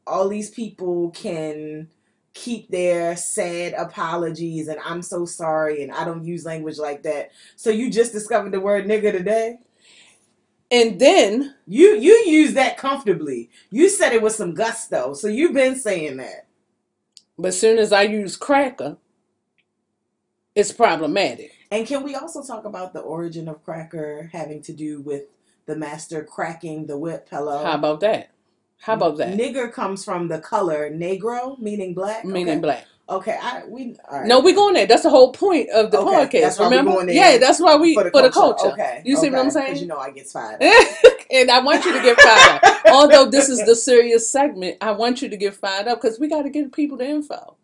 all these people can keep their sad apologies and i'm so sorry and i don't use language like that. So you just discovered the word nigga today? And then you you use that comfortably. You said it with some gusto. So you've been saying that. But soon as I use cracker, it's problematic. and can we also talk about the origin of cracker having to do with the master cracking the whip hello How about that? How about that? Nigger comes from the color negro, meaning black. Meaning okay. black. Okay, I we all right. No, we going there. That's the whole point of the Okay, podcast. that's remember? yeah, that's why we for the, culture. Okay, You see what I'm saying? you know I get fired. and I want you to get fired up. Although this is the serious segment, I want you to get fired up because we got to give people the info.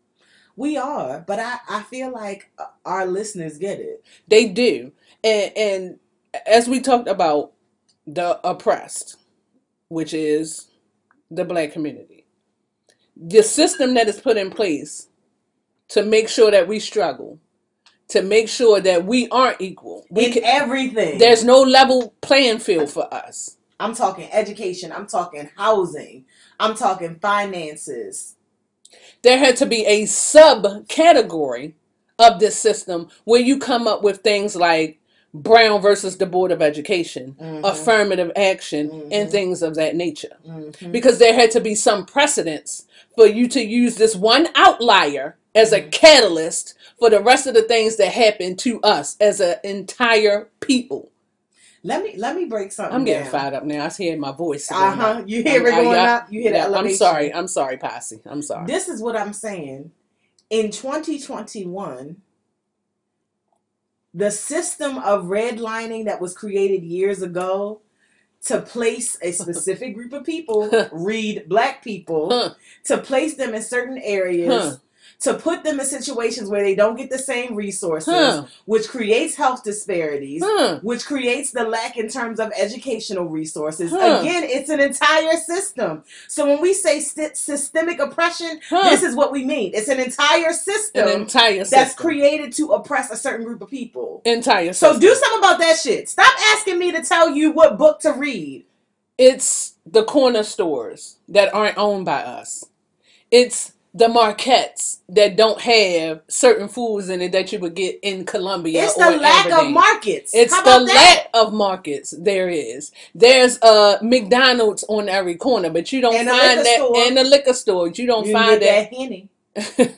We are, but I I feel like uh, our listeners get it. They do, and and as we talked about the oppressed, which is the black community, the system that is put in place to make sure that we struggle, to make sure that we aren't equal. We In can, everything. there's no level playing field for us. I'm talking education. I'm talking housing. I'm talking finances. There had to be a subcategory of this system where you come up with things like Brown versus the Board of Education, Mhm. affirmative action, and Mhm. things of that nature. Mhm. Because there had to be some precedence for you to use this one outlier as a catalyst for the rest of the things that happen to us as an entire people. Let me let me break something. I'm getting down. fired up now. I hear my voice. Uh huh. You hear it I'm- I- going yeah, up. You hear Yeah, the I'm sorry. I'm sorry, Posse. I'm sorry. This is what I'm saying. In 2021, the system of redlining that was created years ago to place a specific group of people, read black people, to place them in certain areas. To put them in situations where they don't get the same resources, Huh. which creates health disparities. Huh. Which creates the lack in terms of educational resources. Huh. Again, it's an entire system. So when we say sy- systemic oppression, this is what we mean. It's an entire system an entire system. that's created to oppress a certain group of people. entire System. So do something about that shit. Stop asking me to tell you what book to read. It's the corner stores that aren't owned by us. It's the marquettes that don't have certain foods in it that you would get in Columbia It's the lack of markets. It's the that? lack of markets. There is. There's a McDonald's on every corner, but you don't And find that store. and the liquor stores. You don't You find that. that henny.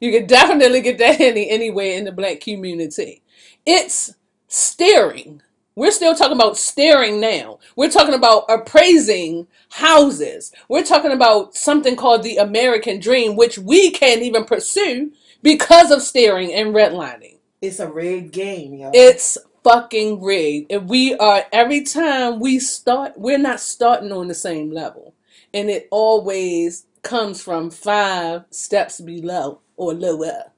You can definitely get that henny anywhere in the black community. It's steering. We're still talking about steering now. We're talking about appraising houses. We're talking about something called the American dream, which we can't even pursue because of steering and redlining. It's a rigged game, yo. It's fucking rigged. And we are every time we start, we're not starting on the same level. And it always comes from five steps below or lower.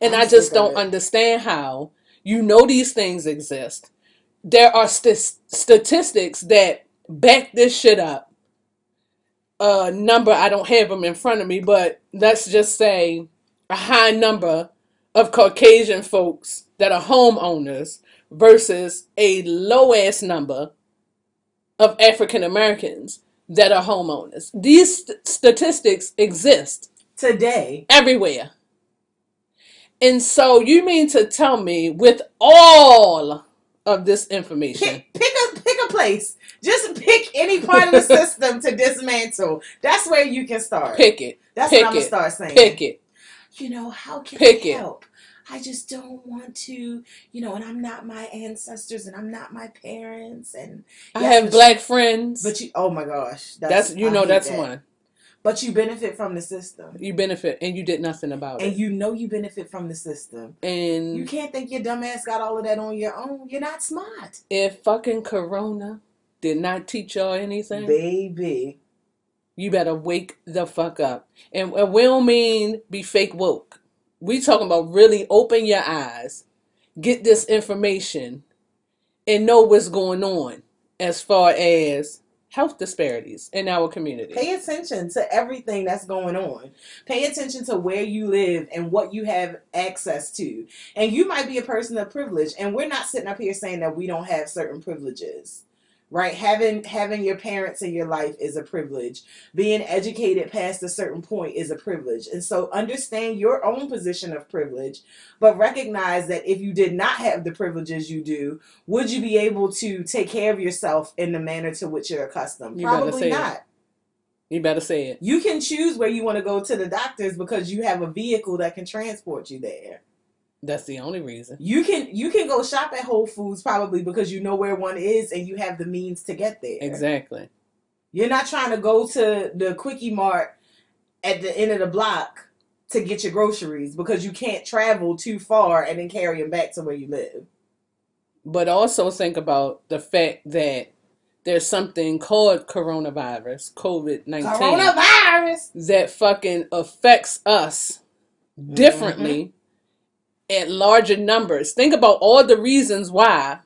And I'm I just don't it. understand how you know these things exist. There are st- statistics that back this shit up. A number, I don't have them in front of me, but let's just say a high number of Caucasian folks that are homeowners versus a low ass number of African Americans that are homeowners. These st- statistics exist Today, everywhere. And so you mean to tell me with all of this information, pick, pick a pick a place. Just pick any part of the system to dismantle. That's where you can start. pick it, That's pick what I'm gonna it, start saying. pick it. You know how can Pick I it. help? I just don't want to, you know, and I'm not my ancestors and I'm not my parents and I Yes, have black friends. but you oh my gosh. that's, you I know that's that. one. But you benefit from the system. You benefit and you did nothing about And it. And you know you benefit from the system. And You can't think your dumb ass got all of that on your own. You're not smart. if fucking Corona did not teach y'all anything, Baby. you better wake the fuck up. And, and we don't mean be fake woke. We talking about really open your eyes, get this information, and know what's going on as far as health disparities in our community. Pay attention to everything that's going on. Pay attention to where you live and what you have access to. And you might be a person of privilege, and we're not sitting up here saying that we don't have certain privileges. Right? Having having your parents in your life is a privilege. Being educated past a certain point is a privilege. And so understand your own position of privilege, but recognize that if you did not have the privileges you do, would you be able to take care of yourself in the manner to which you're accustomed? You better Probably say it. not. You better say it. You can choose where you want to go to the doctors because you have a vehicle that can transport you there. That's the only reason. You can you can go shop at Whole Foods probably because you know where one is and you have the means to get there. Exactly. You're not trying to go to the quickie mart at the end of the block to get your groceries because you can't travel too far and then carry them back to where you live. But also think about the fact that there's something called coronavirus, COVID 19, Coronavirus. that fucking affects us differently mm-hmm. At larger numbers. Think about all the reasons why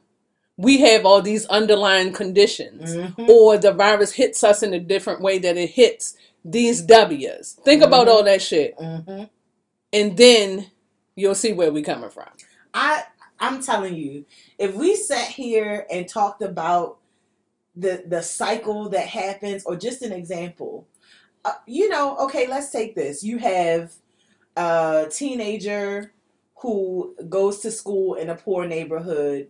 we have all these underlying conditions, Mhm. or the virus hits us in a different way that it hits these W's. Think about Mhm. all that shit, Mhm. and then you'll see where we coming from. I I'm telling you, if we sat here and talked about the the cycle that happens, or just an example, uh, you know, okay, let's take this. You have a teenager who goes to school in a poor neighborhood.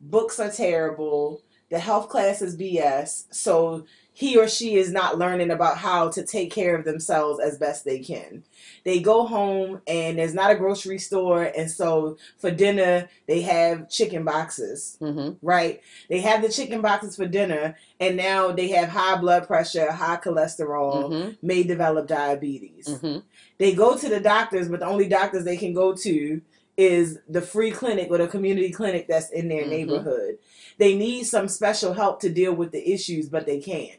Books are terrible. The health class is BS. So he or she is not learning about how to take care of themselves as best they can. They go home and there's not a grocery store, and so for dinner they have chicken boxes, hmm right? They have the chicken boxes for dinner, and now they have high blood pressure, high cholesterol, hmm may develop diabetes. hmm They go to the doctors, but the only doctors they can go to is the free clinic or the community clinic that's in their Mhm. neighborhood. They need some special help to deal with the issues, but they can't.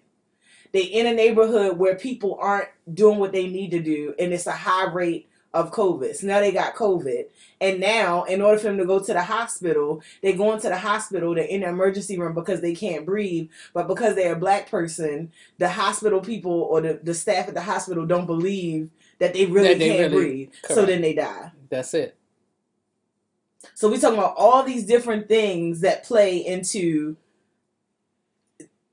They in a neighborhood where people aren't doing what they need to do, and it's a high rate of COVID. So now they got COVID, and now in order for them to go to the hospital, they go into the hospital. They're in the emergency room because they can't breathe, but because they're a black person, the hospital people or the, the staff at the hospital don't believe that they really That they can't really- breathe. So then they die. That's it. So we're talking about all these different things that play into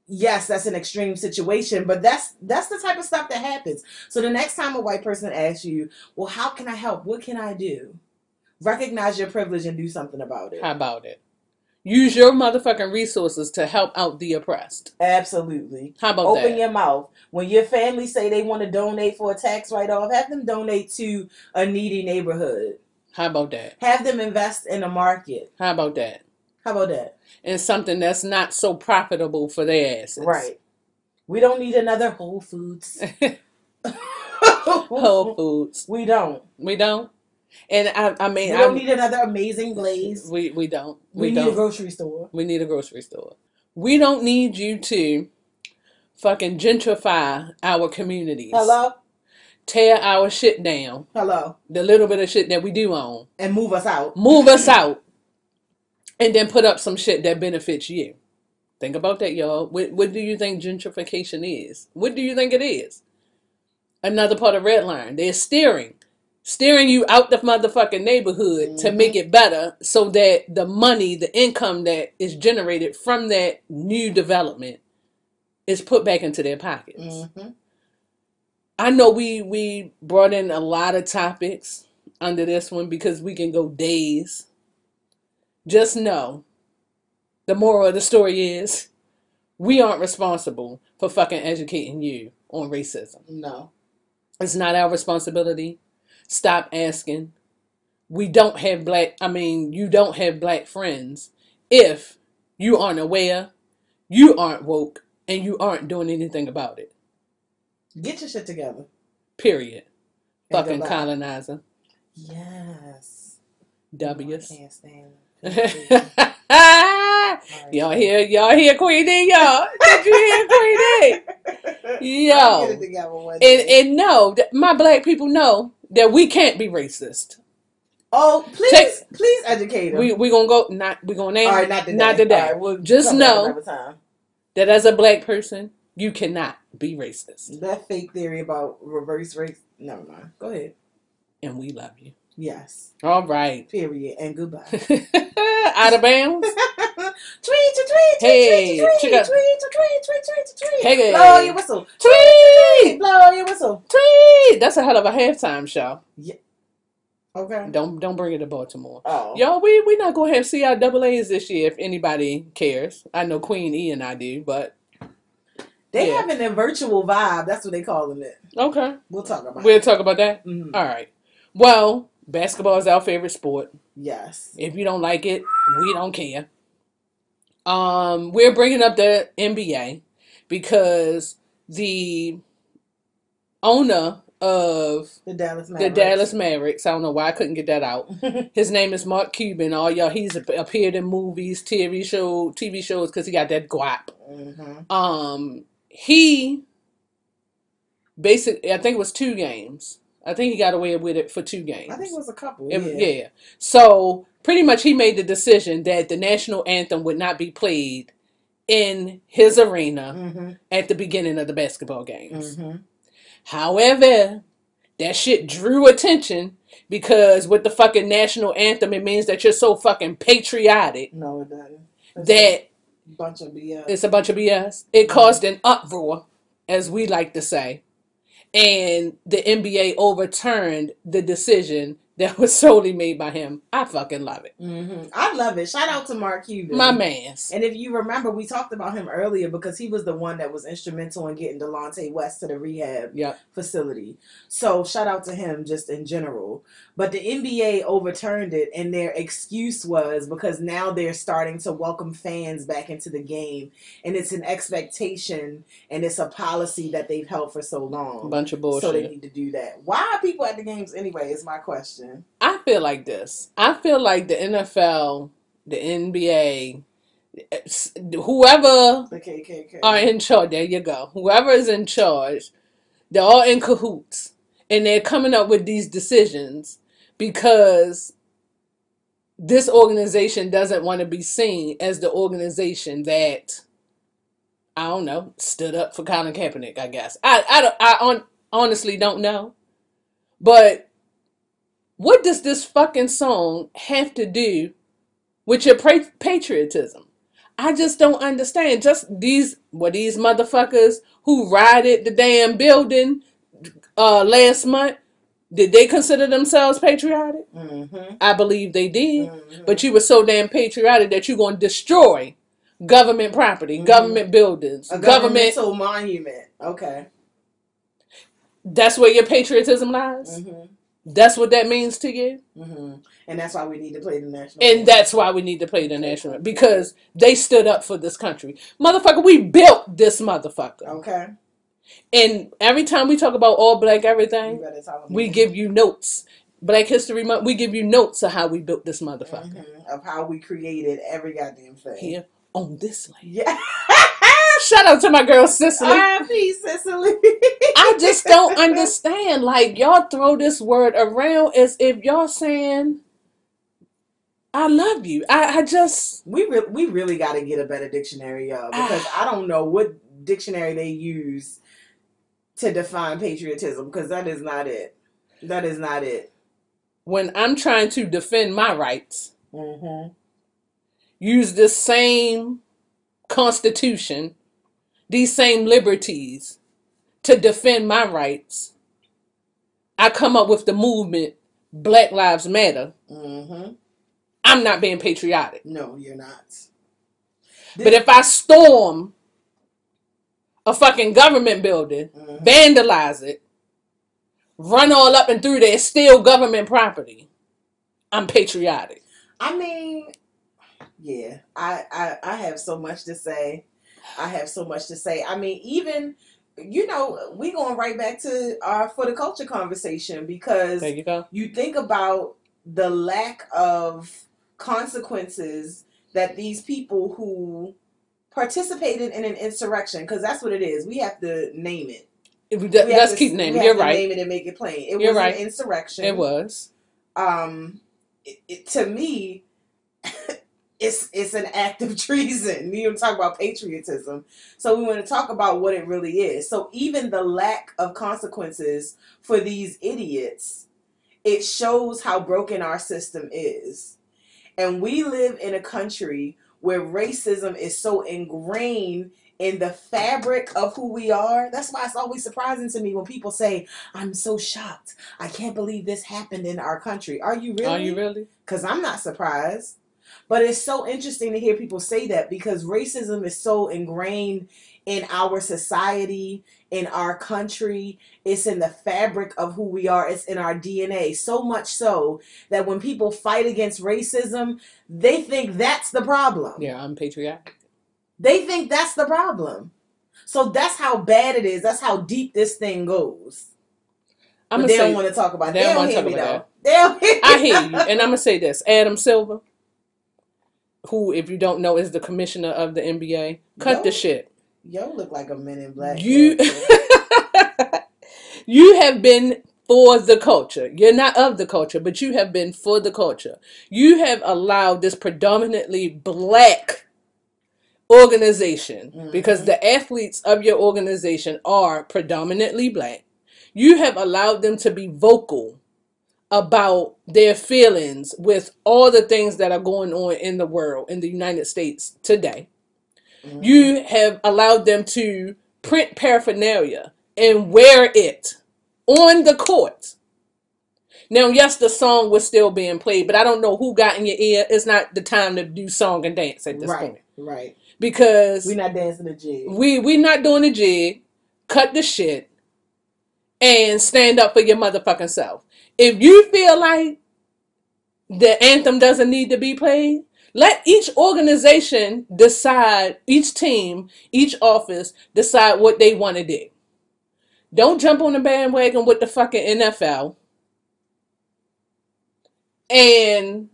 yes, that's an extreme situation, but that's that's the type of stuff that happens. So the next time a white person asks you, "Well, how can I help? What can I do?" Recognize your privilege and do something about it. How about it? Use your motherfucking resources to help out the oppressed. Absolutely. How about that? Open that? your mouth. When your family say they want to donate for a tax write-off, have them donate to a needy neighborhood. How about that? Have them invest in a market. How about that? How about that? And something that's not so profitable for their asses. Right. We don't need another Whole Foods. Whole Foods. We don't. We don't. And I, I mean, We don't I, need another amazing glaze. we we don't. We, We, need a don't. grocery store. we need a grocery store. We don't need you to fucking gentrify our communities. Hello? Tear our shit down. Hello. The little bit of shit that we do own. And move us out. Move us out. And then put up some shit that benefits you. Think about that, y'all. What, what do you think gentrification is? What do you think it is? Another part of Redline. They're steering. Steering you out the motherfucking neighborhood to Mhm. make it better so that the money, the income that is generated from that new development is put back into their pockets. hmm I know we we brought in a lot of topics under this one because we can go days. Just know the moral of the story is we aren't responsible for fucking educating you on racism. No. It's not our responsibility. Stop asking. we don't have black. I mean, you don't have black friends if you aren't aware, you aren't woke, and you aren't doing anything about it. Get your shit together. Period. And Fucking colonizer. Yes. W's. I can't stand it. y'all hear y'all hear Queen D, y'all. Did you hear Queen D? Yo. I'll get it together one And day. and no, that my black people know that we can't be racist. oh, please, Check- please educate them. We we gonna go not we gonna name All right, not today. not today. All right, we'll Just come back know another time. that as a black person, you cannot be racist. That fake theory about reverse race. Never mind. Go ahead. And we love you. Yes. All right. Period. And goodbye. Out of bounds. tweet, tweet, tweet, Hey, tweet, tweet, check tweet, out- tweet, tweet, tweet, tweet, tweet. Hey, Blow your whistle. Tweet! Blow your whistle. Tweet! That's a hell of a halftime show. Okay. Don't don't bring it to Baltimore. Oh. Y'all, we we not gonna have CIAAs this year if anybody cares. I know Queen E and I do, but They Yeah. having a virtual vibe. That's what they calling it. okay. We'll talk about We'll it. talk about that. Mhm. All right. Well, basketball is our favorite sport. Yes. If you don't like it, we don't care. Um, we're bringing up the NBA because the owner of The Dallas the Mavericks. Dallas Mavericks, I don't know why I couldn't get that out. His name is Mark Cuban. All y'all, he's appeared in movies, TV show, TV shows because he got that guap. hmm Um, he basically, I think it was two games. I think he got away with it for two games. I think it was a couple. It- yeah. yeah. So pretty much he made the decision that the national anthem would not be played in his arena Mm-hmm. at the beginning of the basketball games. Mm-hmm. However, that shit drew attention because with the fucking national anthem, it means that you're so fucking patriotic No, it doesn't. That bunch of BS. it's a bunch of BS. It caused an uproar, as we like to say. And the NBA overturned the decision that was solely made by him. I fucking love it. hmm I love it. Shout out to Mark Cuban. My man's. And if you remember, we talked about him earlier because he was the one that was instrumental in getting Delonte West to the rehab Yep. facility. So shout out to him just in general. But the NBA overturned it, and their excuse was because now they're starting to welcome fans back into the game, and it's an expectation and it's a policy that they've held for so long. Bunch of bullshit. so they need to do that. Why are people at the games anyway? Is my question. I feel like this. I feel like the NFL, the NBA, whoever The KKK. are in charge, there you go. Whoever is in charge, they're all in cahoots. And they're coming up with these decisions because this organization doesn't want to be seen as the organization that I don't know stood up for Colin Kaepernick. I guess I I don't I on, honestly don't know, but what does this fucking song have to do with your patriotism? I just don't understand. Just these were these motherfuckers who rioted the damn building uh last month. Did they consider themselves patriotic? Mm-hmm. I believe they did. Mhm. But you were so damn patriotic that you're going to destroy government property, Mhm. government buildings, a government. monument. Okay. That's where your patriotism lies. hmm That's what that means to you. hmm And that's why we need to play the national. And that's why we need to play the national because they stood up for this country. Motherfucker, we built this motherfucker. Okay. And every time we talk about all black everything, better tell them. we give you notes. Black History Month, we give you notes of how we built this motherfucker Mhm. of how we created every goddamn thing. here on this land. Yeah. Shout out to my girl Cicely. R.I.P. Cicely. I just don't understand. Like y'all throw this word around as if y'all saying, "I love you." I, I just We re- we really got to get a better dictionary, y'all, because I don't know what dictionary they use to define patriotism, because that is not it. That is not it. when I'm trying to defend my rights, Mm-hmm. use this same constitution, these same liberties to defend my rights. I come up with the movement Black Lives Matter. Mm-hmm. I'm not being patriotic. No, you're not. But if I storm a fucking government building, Mhm. vandalize it, run all up and through there, steal government property, I'm patriotic. I mean, yeah, I, I I have so much to say. I have so much to say. I mean, even you know, we going right back to our for the culture conversation because There you go. you think about the lack of consequences that these people who participated in an insurrection because that's what it is. We have to name it. If we, We let's to- keep naming. You're right. Name it and make it plain. It You're was right. an insurrection. It was. um it, it- to me it's it's an act of treason you know talk about patriotism so we want to talk about what it really is so even the lack of consequences for these idiots it shows how broken our system is and we live in a country where racism is so ingrained in the fabric of who we are. That's why it's always surprising to me when people say, I'm so shocked. I can't believe this happened in our country. Are you really? Are you really? Because I'm not surprised. But it's so interesting to hear people say that because racism is so ingrained in our society, in our country. It's in the fabric of who we are, it's in our DNA. So much so that when people fight against racism, they think that's the problem. Yeah, I'm patriotic. They think that's the problem. So that's how bad it is. That's how deep this thing goes. I'm but they say. don't want to talk about they They don't wanna hear talk me though. about They don't hear I hear you, and I'm gonna say this: Adam Silver, who, if you don't know, is the commissioner of the NBA. Cut the shit. Yo look like a men in black. You, you have been for the culture. You're not of the culture, but you have been for the culture. You have allowed this predominantly black organization because Mhm. the athletes of your organization are predominantly black. You have allowed them to be vocal about their feelings with all the things that are going on in the world in the United States today. Mhm. You have allowed them to print paraphernalia and wear it on the court. Now, yes, the song was still being played, but I don't know who got in your ear. It's not the time to do song and dance at this right, point right. because we're not dancing the jig. we we're not doing the jig. Cut the shit and stand up for your motherfucking self. If you feel like the anthem doesn't need to be played, let each organization decide, each team, each office decide what they want to do. Don't jump on the bandwagon with the fucking NFL and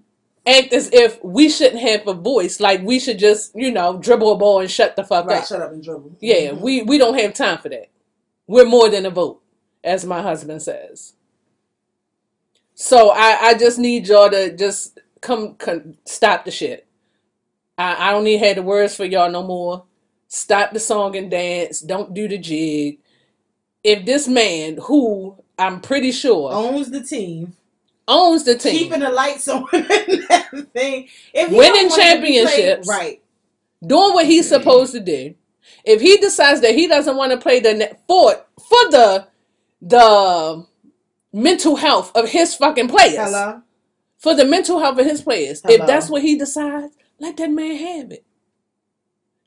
act as if we shouldn't have a voice. Like we should just, you know, dribble a ball and shut the fuck Right, up. shut up and dribble. Yeah, Mhm. we we don't have time for that. We're more than a vote, as my husband says. So I I just need y'all to just come, come stop the shit. I I don't need to have the words for y'all no more. Stop the song and dance. Don't do the jig. If this man, who I'm pretty sure owns the team, owns the team, keeping the lights on and everything. If Winning don't want it to be played- championships. right? doing what he's supposed to do. If he decides that he doesn't want to play the net for for the the mental health of his fucking players, Hello. For the mental health of his players, Hello. if that's what he decides, let that man have it.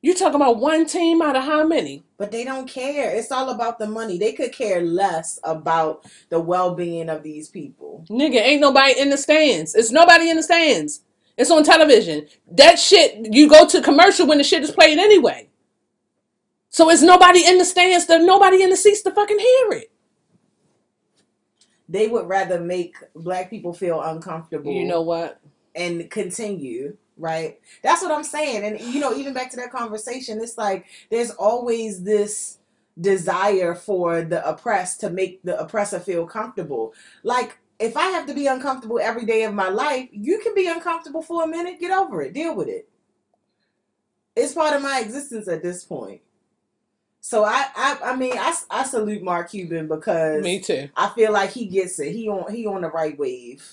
You're talking about one team out of how many? But they don't care. It's all about the money. They could care less about the well being of these people. Nigga, ain't nobody in the stands. It's nobody in the stands. It's on television. That shit, you go to commercial when the shit is played anyway. So it's nobody in the stands. There's nobody in the seats to fucking hear it. They would rather make black people feel uncomfortable You know what? and continue, right? That's what I'm saying. And you know, even back to that conversation, it's like there's always this desire for the oppressed to make the oppressor feel comfortable. Like if I have to be uncomfortable every day of my life, you can be uncomfortable for a minute, get over it, deal with it. It's part of my existence at this point. So I, I, I mean, I, I salute Mark Cuban because Me too. I feel like he gets it. He on, he on the right wave.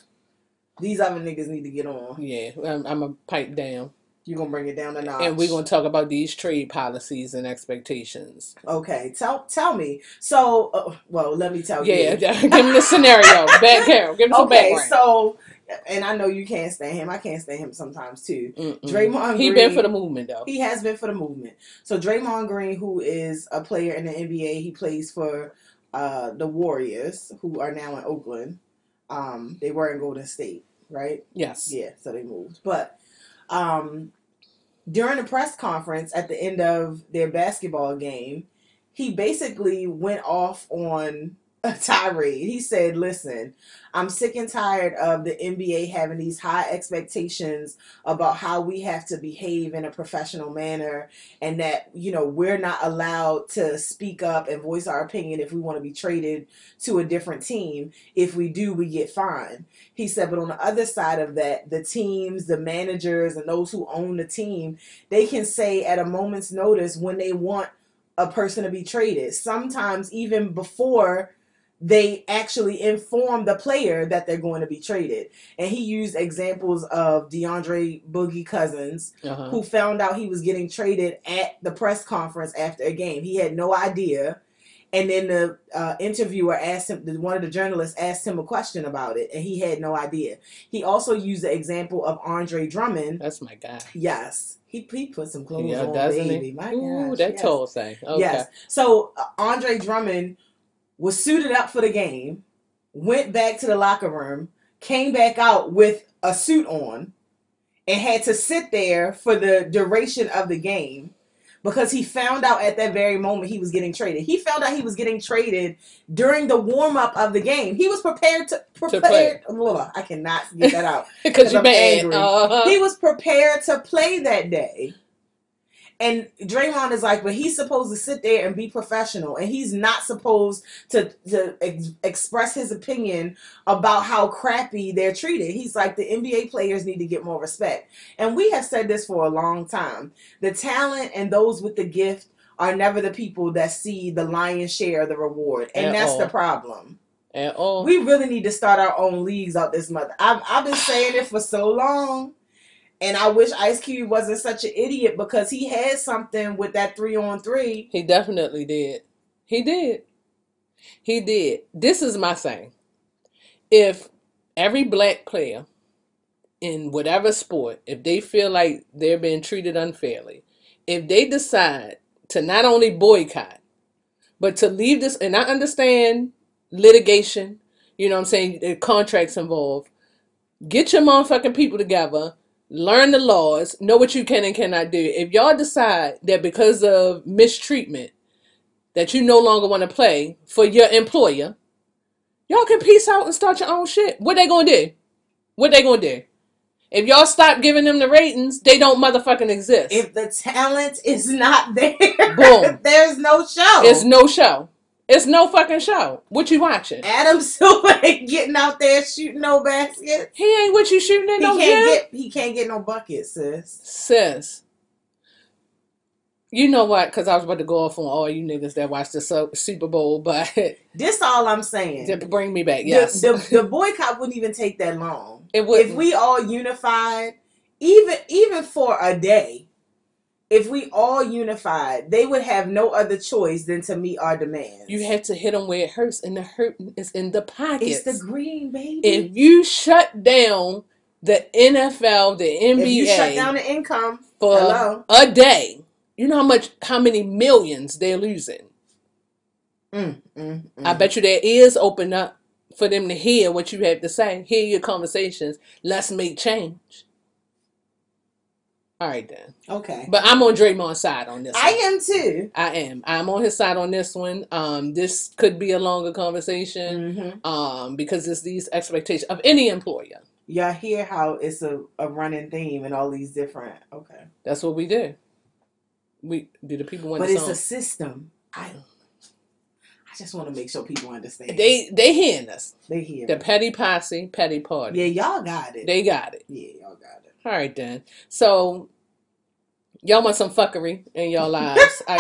These other niggas need to get on. Yeah, I'm, I'm a pipe down, You gonna bring it down a notch. and we're gonna talk about these trade policies and expectations. Okay, tell tell me. So, uh, well, let me tell Yeah, you. Yeah, give me the scenario. Back Carol, give me some Okay, background. so, and I know you can't stand him. I can't stand him sometimes too. Mm-mm. Draymond he Green- been for the movement though. He has been for the movement. So Draymond Green, who is a player in the NBA, he plays for uh, the Warriors, who are now in Oakland. Um, they were in Golden State. right? Yes. Yeah, so they moved. But um, during the press conference at the end of their basketball game, he basically went off on tirade. He said, Listen, I'm sick and tired of the NBA having these high expectations about how we have to behave in a professional manner and that, you know, we're not allowed to speak up and voice our opinion if we want to be traded to a different team. If we do, we get fined. He said, but on the other side of that, the teams, the managers, and those who own the team, they can say at a moment's notice when they want a person to be traded. Sometimes even before they actually inform the player that they're going to be traded. And he used examples of DeAndre Boogie Cousins, Uh-huh. who found out he was getting traded at the press conference after a game. He had no idea. And then the uh, interviewer asked him, one of the journalists asked him a question about it, and he had no idea. He also used the example of Andre Drummond. That's my guy. Yes, he, he put some clothes Yeah, on, baby. he? My Ooh, gosh, that yes. tall thing. Okay. Yes. So uh, Andre Drummond was suited up for the game, went back to the locker room, came back out with a suit on, and had to sit there for the duration of the game because he found out at that very moment he was getting traded. He found out he was getting traded during the warm up of the game. He was prepared to play. prepared. Ugh, I cannot get that out. Because you're I'm mad. angry. Uh-huh. He was prepared to play that day. And Draymond is like, but he's supposed to sit there and be professional, and he's not supposed to to ex- express his opinion about how crappy they're treated. He's like, the NBA players need to get more respect, and we have said this for a long time. The talent and those with the gift are never the people that see the lion's share of the reward, and At that's the problem. At all. We really need to start our own leagues out this month. I've, I've been saying it for so long. And I wish Ice Cube wasn't such an idiot because he had something with that three on three. He definitely did. He did. He did. This is my thing. If every black player in whatever sport, if they feel like they're being treated unfairly, if they decide to not only boycott, but to leave this, and I understand litigation, you know what I'm saying, the contracts involved, get your motherfucking people together, learn the laws, know what you can and cannot do. If y'all decide that because of mistreatment that you no longer want to play for your employer, y'all can peace out and start your own shit. What they gonna do? What they gonna do? If y'all stop giving them the ratings, they don't motherfucking exist. If the talent is not there, Boom. there's no show. It's no show. It's no fucking show. What you watching? Adam Silver ain't getting out there shooting no baskets. He ain't what you shooting at He no can't gym. get he can't get no buckets, sis. Sis, you know what? Because I was about to go off on all you niggas that watch the Su- Super Bowl, but This all I'm saying. to bring me back, The- yes, the, the boycott wouldn't even take that long. it would. if we all unified, even even for a day, if we all unified, they would have no other choice than to meet our demands. you have to hit them where it hurts, and the hurt is in the pockets. it's the green baby. if you shut down the NFL, the NBA If you shut down the income, for hello. a day, you know how much, how many millions they're losing. Mm, mm, I mm. bet you their ears open up for them to hear what you have to say, hear your conversations. Let's make change. All right then. Okay, But I'm on Draymond's side on this. I one. am too. I am. I'm on his side on this one. Um, this could be a longer conversation. hmm Um, because it's these expectations of any employer. Y'all hear how it's a, a running theme and all these different. Okay, That's what we do. We do the people want but it's song. a system. I I just want to make sure people understand. They they hearing us. they hear. The petty posse, petty party. yeah, y'all got it. They got it. yeah, y'all got it. All right then. So y'all want some fuckery in your lives. I,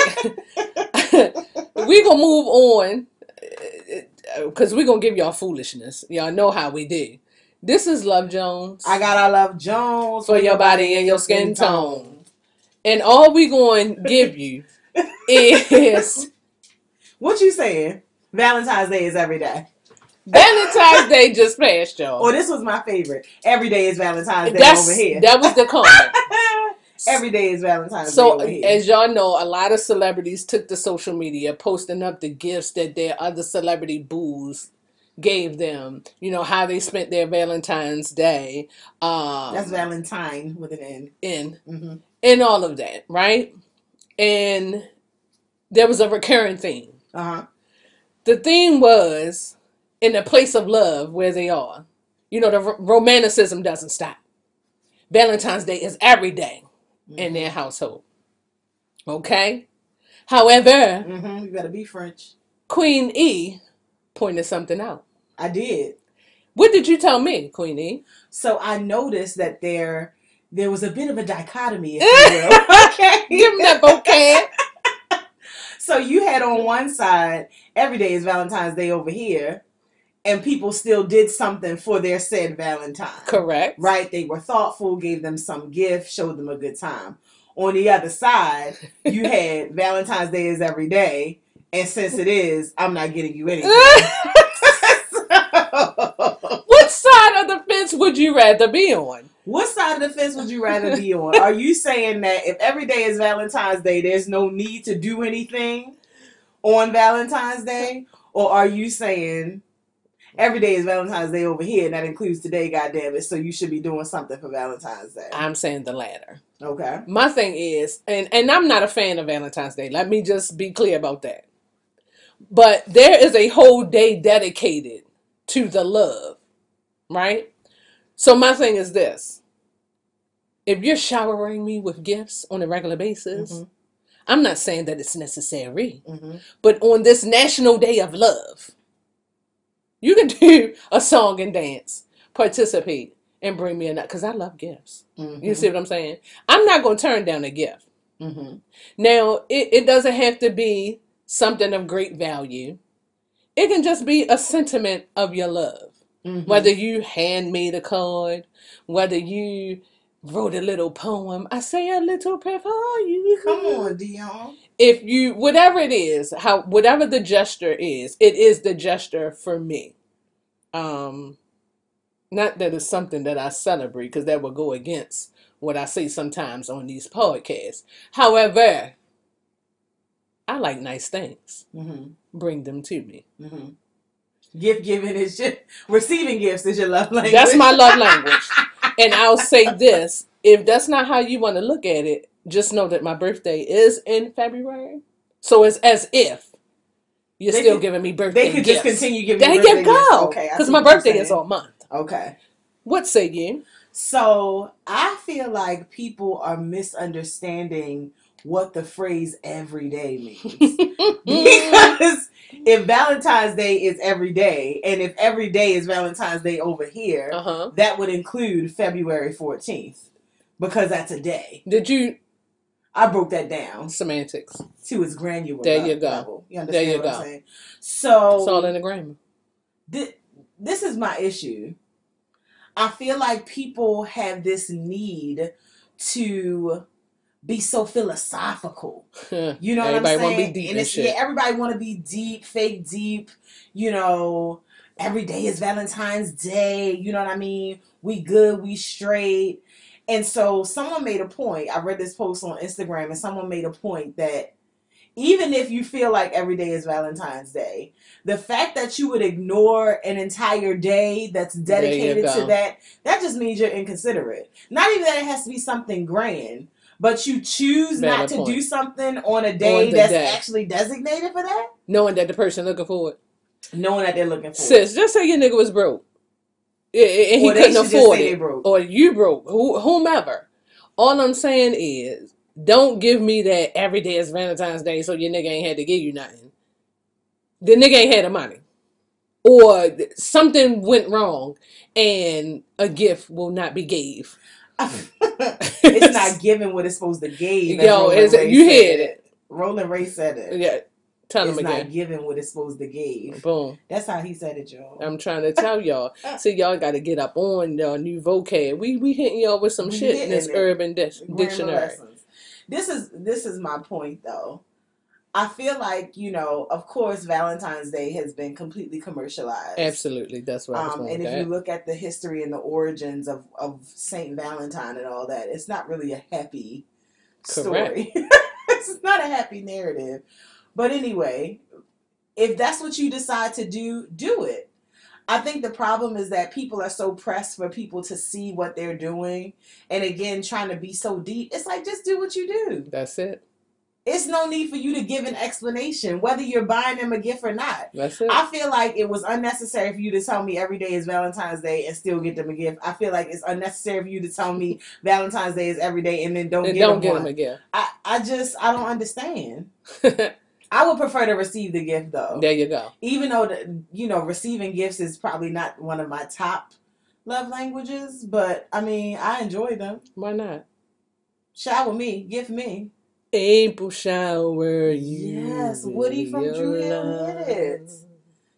we gonna move on uh, because we gonna give y'all foolishness. Y'all know how we do. This is Love Jones I got I love Jones for your body and your skin tone, and all we going to give you is What you saying? Valentine's Day is every day. Valentine's Day just passed, y'all. Oh, this was my favorite. Every day is Valentine's Day That's over here. that was the comment. every day is Valentine's So, Day So, as y'all know, a lot of celebrities took to social media, posting up the gifts that their other celebrity boos gave them, you know, how they spent their Valentine's Day. Um, That's Valentine with an N. in Mm-hmm. and all of that, right? And there was a recurring theme. Uh huh. The theme was in the place of love where they are. You know, the ro- romanticism doesn't stop. Valentine's Day is every day in their household. Okay? However, Mm-hmm. You gotta be French. Queen E pointed something out. I did. What did you tell me, Queen E? So I noticed that there there was a bit of a dichotomy, if you will. okay. Give me that vocab. So you had on one side, every day is Valentine's Day over here, and people still did something for their said Valentine. Correct. Right? They were thoughtful, gave them some gift, showed them a good time. On the other side, you had Valentine's Day is every day, and since it is, I'm not getting you anything. what side of the fence would you rather be on? what side of the fence would you rather be on? Are you saying that if every day is Valentine's Day, there's no need to do anything on Valentine's Day? Or are you saying every day is Valentine's Day over here, and that includes today, goddamn it, so you should be doing something for Valentine's Day? I'm saying the latter. Okay. My thing is, and, and I'm not a fan of Valentine's Day. Let me just be clear about that. But there is a whole day dedicated to the love, right? So my thing is this. If you're showering me with gifts on a regular basis, Mhm. I'm not saying that it's necessary, Mm-hmm. but on this National Day of Love, you can do a song and dance, participate, and bring me a nut because I love gifts. Mm-hmm. You see what I'm saying? I'm not going to turn down a gift. Mm-hmm. Now, it, it doesn't have to be something of great value. It can just be a sentiment of your love. Mm-hmm. Whether you handmade a card, whether you wrote a little poem, I say a little prayer for you. Come on, Dionne. If you, whatever it is, how whatever the gesture is, it is the gesture for me. Um, not that it's something that I celebrate because that would go against what I say sometimes on these podcasts. However, I like nice things. Mm-hmm. Bring them to me. Mm-hmm. Gift giving is your receiving gifts is your love language. That's my love language. And I'll say this if that's not how you want to look at it, just know that my birthday is in February. So it's as if you're They still could- giving me birthday they could gifts. just continue giving There you birthday gifts. go. Okay, Because my birthday is all month. Okay. What say you? So I feel like people are misunderstanding what the phrase every day means. because if Valentine's Day is every day, and if every day is Valentine's Day over here, Uh huh. that would include February 14th. Because that's a day. Did you I broke that down semantics? to its granular There you go. level. You There understand you what I'm saying? So It's all in the grammar. thi- this is my issue. I feel like people have this need to be so philosophical. You know Everybody what I'm wanna be saying? deep and it's, yeah, everybody want to be deep, fake deep. You know, every day is Valentine's Day. You know what I mean? We good, we straight. And so someone made a point. I read this post on Instagram, and someone made a point that even if you feel like every day is Valentine's Day, the fact that you would ignore an entire day that's dedicated to that, that just means you're inconsiderate. Not even that it has to be something grand, but you choose not to point. do something on a day the that's day. actually designated for that, Knowing that the person looking for it. knowing that they're looking for it. Sis, just say your nigga was broke. Yeah, And he Or they couldn't should just afford say they it. broke. Or you broke. Who, whomever. All I'm saying is, don't give me that every day is Valentine's Day so your nigga ain't had to give you nothing. The nigga ain't had the money. Or th- something went wrong and a gift will not be gave. it's not giving what it's supposed to give. as Yo, Roland is Ray you said it. Roland Ray said it. Yeah. Tell it's him not giving what it's supposed to give. Boom. That's how he said it, y'all. I'm trying to tell y'all. See, y'all got to get up on your new vocab. We we hitting y'all with some We shit in this it. urban Grammar dictionary. lessons. This is this is my point though. I feel like you know, of course, Valentine's Day has been completely commercialized. Absolutely, that's what I was Um, and if you look at the history and the origins of, of Saint Valentine and all that, it's not really a happy story. it's not a happy narrative. But anyway, if that's what you decide to do, do it. I think the problem is that people are so pressed for people to see what they're doing, and again, trying to be so deep. It's like just do what you do. That's it. It's no need for you to give an explanation whether you're buying them a gift or not. That's it. I feel like it was unnecessary for you to tell me every day is Valentine's Day and still get them a gift. I feel like it's unnecessary for you to tell me Valentine's Day is every day and then don't And get don't them get them a gift. I, I just I don't understand. I would prefer to receive the gift though. there you go. Even though the, you know receiving gifts is probably not one of my top love languages, but I mean I enjoy them. Why not? Shower me, gift me. April shower you. Yes, Woody from your Druid Hill love. hit it.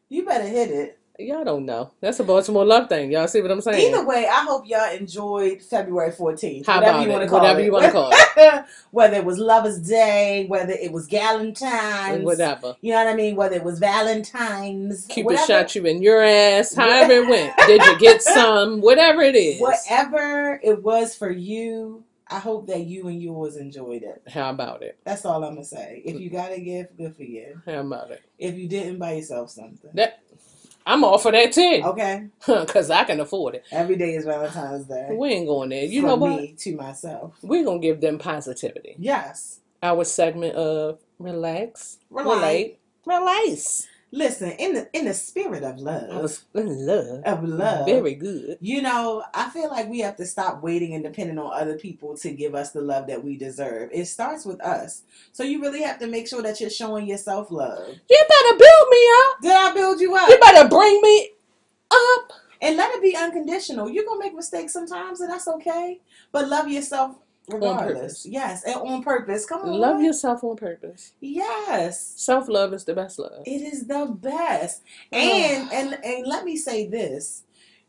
You better hit it. Y'all don't know. That's a Baltimore love thing. Y'all see what I'm saying? Either way, I hope y'all enjoyed February 14th. How whatever about you it? want to call Whatever it. you wanna call it. whether it was Lover's Day, whether it was Galentine's, Whatever. you know what I mean? Whether it was Valentine's, Cupid whatever, shot you in your ass. However it went. Did you get some? Whatever it is. whatever it was for you. I hope that you and yours enjoyed it. How about it? That's all I'm gonna say. If you got a gift, good for you. How about it? If you didn't, buy yourself something. That I'm all for that too. Okay. Cause I can afford it. Every day is Valentine's Day. We ain't going there. You From know what? me to myself. We're gonna give them positivity. Yes. Our segment of relax, Relax. relate, relax. Listen, in the in the spirit of love, love. of love, Very good. You know, I feel like we have to stop waiting and depending on other people to give us the love that we deserve. It starts with us. So you really have to make sure that you're showing yourself love. You better build me up. Did I build you up? You better bring me up. And let it be unconditional. You're gonna make mistakes sometimes, and that's okay. But love yourself regardless. Yes, and on purpose. Come on. Love yourself on purpose. Yes. Self love is the best love. It is the best. And and and let me say this.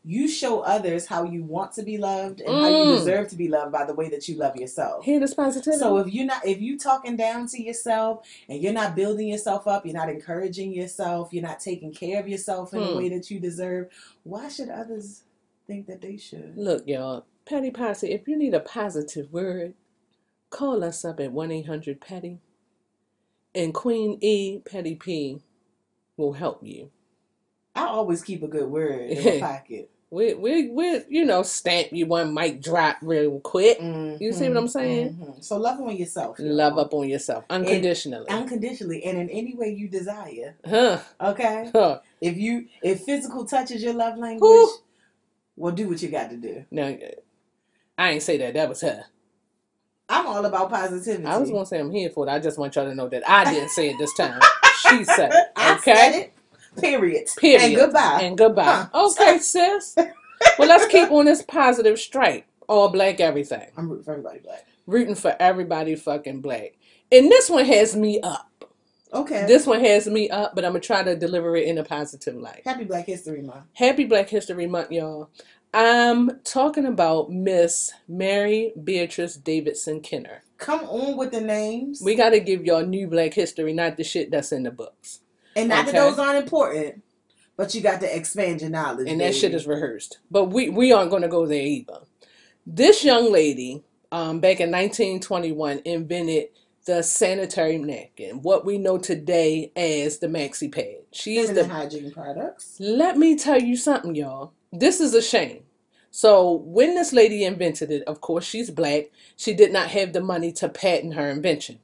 You show others how you want to be loved and how you Mm. deserve to be loved by the way that you love yourself. Hear this positivity. So if you're not if you talking down to yourself and you're not building yourself up, you're not encouraging yourself, you're not taking care of yourself in the Hmm. way that you deserve, why should others think that they should? Look, y'all, Petty Posse, if you need a positive word, call us up at 1 800 Patty, And Queen E Petty P will help you. I always keep a good word in my pocket. We, we, we, you know, stamp you one mic drop real quick. You see what I'm saying? Mhm. So love on yourself. y'all. Love up on yourself unconditionally. unconditionally and in any way you desire. Huh. Okay? Huh. If you if physical touch is your love language, well do what you got to do. Now, I ain't say that. That was her. I'm all about positivity. I was going to say I'm here for it. I just want y'all to know that I didn't say it this time. She said it. I Okay? said it. Period. Period. And goodbye. And goodbye. Huh. Okay, sis. Well, let's keep on this positive strike. All black everything. I'm rooting for everybody black. Rooting for everybody fucking black. And this one has me up. Okay. This one has me up, but I'm going to try to deliver it in a positive light. Happy Black History Month. Happy Black History Month, y'all. I'm talking about Miss Mary Beatrice Davidson Kenner. Come on with the names. We got to give y'all new black history, not the shit that's in the books. and not okay. that those aren't important, but you got to expand your knowledge. and that shit is rehearsed. But we we aren't going to go there either. This young lady, um, back in 1921, invented the sanitary napkin, what we know today as the maxi pad. She is the. hygiene products. Let me tell you something, y'all. This is a shame. So when this lady invented it, of course she's black. She did not have the money to patent her invention.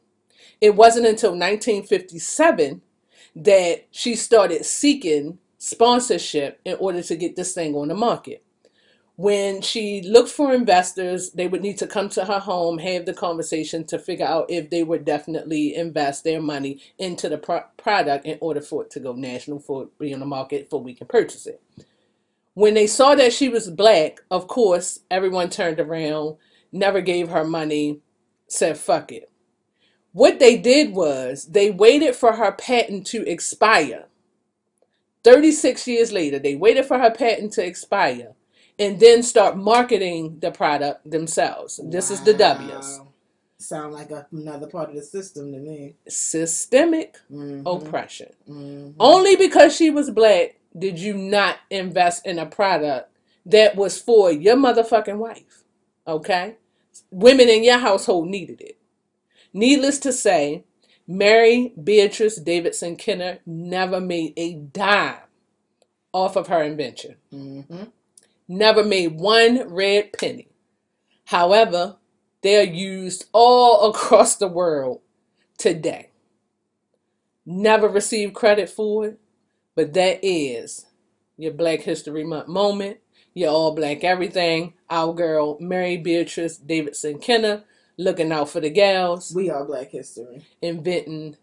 It wasn't until 1957 that she started seeking sponsorship in order to get this thing on the market. When she looked for investors, they would need to come to her home, have the conversation to figure out if they would definitely invest their money into the pro- product in order for it to go national, for it to be on the market, for we can purchase it. When they saw that she was black, of course, everyone turned around, never gave her money, said fuck it. What they did was they waited for her patent to expire. 36 years later, they waited for her patent to expire and then start marketing the product themselves. This is the W's. Sound like a, another part of the system to me. Systemic Mhm. oppression. Mhm. Only because she was black did you not invest in a product that was for your motherfucking wife. Okay? Women in your household needed it. Needless to say, Mary Beatrice Davidson Kenner never made a dime off of her invention. Mm-hmm. Never made one red penny. However, they are used all across the world today. Never received credit for it, but that is your Black History Month moment. Your all black everything. Our girl Mary Beatrice Davidson Kenner looking out for the gals, We are Black History. inventing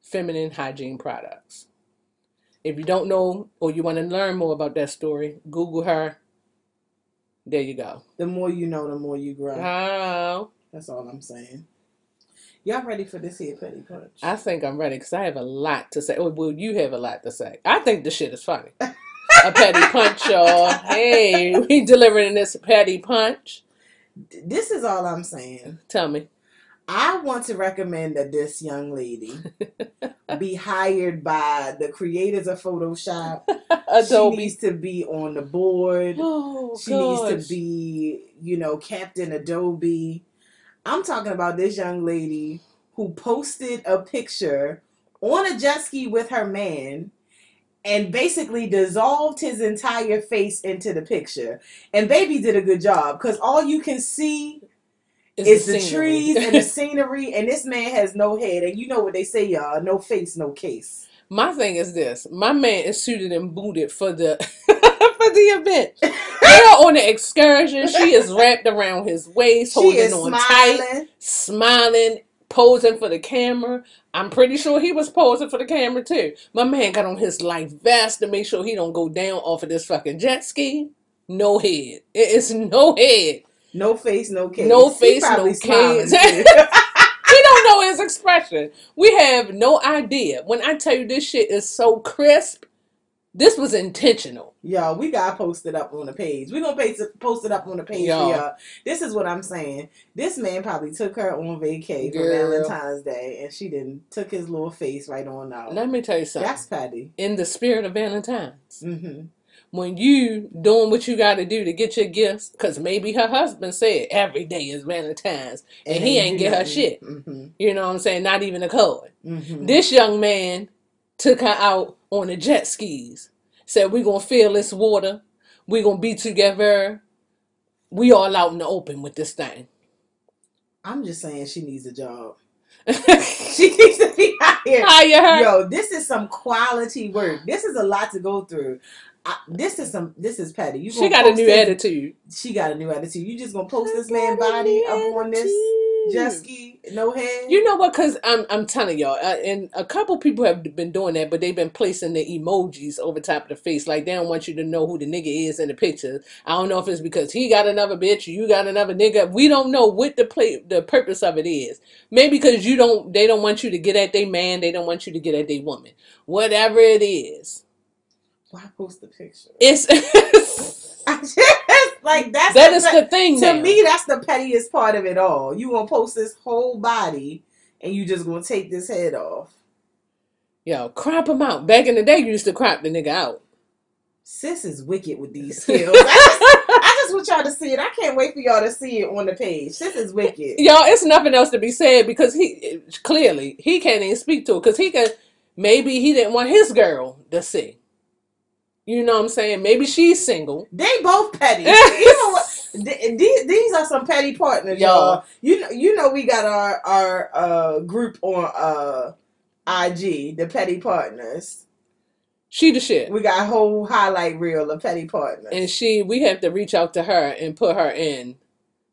feminine hygiene products. If you don't know or you want to learn more about that story, Google her. There you go. The more you know, the more you grow. Oh, That's all I'm saying. Y'all ready for this here petty punch? I think I'm ready because I have a lot to say. Oh, well, you have a lot to say. I think the shit is funny. a petty punch, y'all. Hey, we delivering this petty punch. this is all I'm saying. Tell me. I want to recommend that this young lady be hired by the creators of Photoshop. Adobe. She needs to be on the board. oh, She needs to be, you know, Captain Adobe. I'm talking about this young lady who posted a picture on a jet ski with her man and basically dissolved his entire face into the picture. And baby did a good job because all you can see It's is the, scenery. trees and the scenery, and this man has no head. And you know what they say, y'all no face, no case. My thing is this: my man is suited and booted for the for the event. They're on the excursion. She is wrapped around his waist, holding on tight, smiling. smiling, posing for the camera. I'm pretty sure he was posing for the camera too. My man got on his life vest to make sure he don't go down off of this fucking jet ski. No head. It is no head. No face, no case. No face, no smiling, case. We don't know his expression. We have no idea. When I tell you this shit is so crisp, this was intentional. Yo, we got posted up on the page. we gonna it, post it up on the page for y'all. This is what I'm saying. This man probably took her on vacay for Valentine's Day and she didn't took his little face right on out. Let me tell you something. That's Patty. In the spirit of Valentine's, hmm when you doing what you got to do to get your gifts, because maybe her husband said every day is Valentine's, and, he ain't get her shit. hmm You know what I'm saying? Not even a card. hmm This young man took her out on the jet skis. Said we're gonna feel this water. We're gonna be together. We all out in the open with this thing. I'm just saying she needs a job. She needs to be hired. Hire her. Yo, this is some quality work. This is a lot to go through. I, this is some. This is Patty. You she got a new this- attitude. She got a new attitude. You just gonna post this man body up on this jet ski, no head. You know what? Cause I'm I'm telling y'all, uh, and a couple people have been doing that, but they've been placing the emojis over top of the face, like they don't want you to know who the nigga is in the picture. I don't know if it's because he got another bitch, you got another nigga. We don't know what the play the purpose of it is. Maybe because you don't, they don't want you to get at their man, they don't want you to get at their woman. Whatever it is, Why post the picture? it's I just like that's that the, is the thing. to now. me. That's the pettiest part of it all. You gonna post this whole body, and you just gonna take this head off. yo, crop him out. Back in the day, you used to crop the nigga out. Sis is wicked with these skills. I just, want y'all to see it. I can't wait for y'all to see it on the page. This is wicked. Y'all, it's nothing else to be said because he clearly he can't even speak to it because he could maybe he didn't want his girl to see. You know what I'm saying? Maybe she's single. They both petty. you know what? These, these are some petty partners, y'all. You know, you know, we got our our uh, group on uh, IG, the petty partners. She the shit. We got a whole highlight reel of petty partners. And she we have to reach out to her and put her in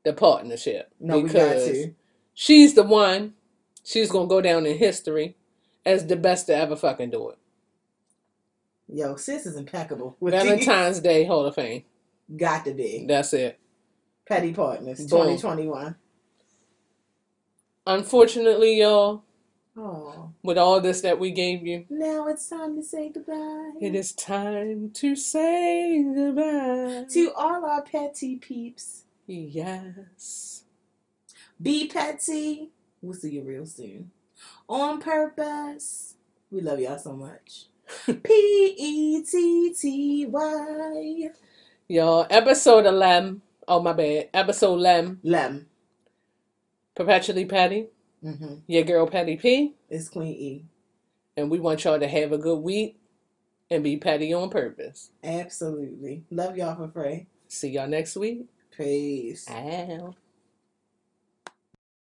the partnership. no, we got to. she's the one. She's gonna go down in history as the best to ever fucking do it. Yo, sis is impeccable. With. Valentine's Day Hall of Fame. got to be That's it. petty partners. Boom. Twenty twenty one. Unfortunately, y'all, Oh, with all this that we gave you, now it's time to say goodbye. It is time to say goodbye. to all our petty peeps. Yes. Be petty. We'll see you real soon. On purpose. We love y'all so much. P E T T Y. Y'all, episode 11. Oh, my bad. Episode 11. Lem. Perpetually Petty. Mm-hmm. Your girl Petty P. It's Queen E. And we want y'all to have a good week and be petty on purpose. Absolutely. Love y'all for free. See y'all next week. Peace. Ow.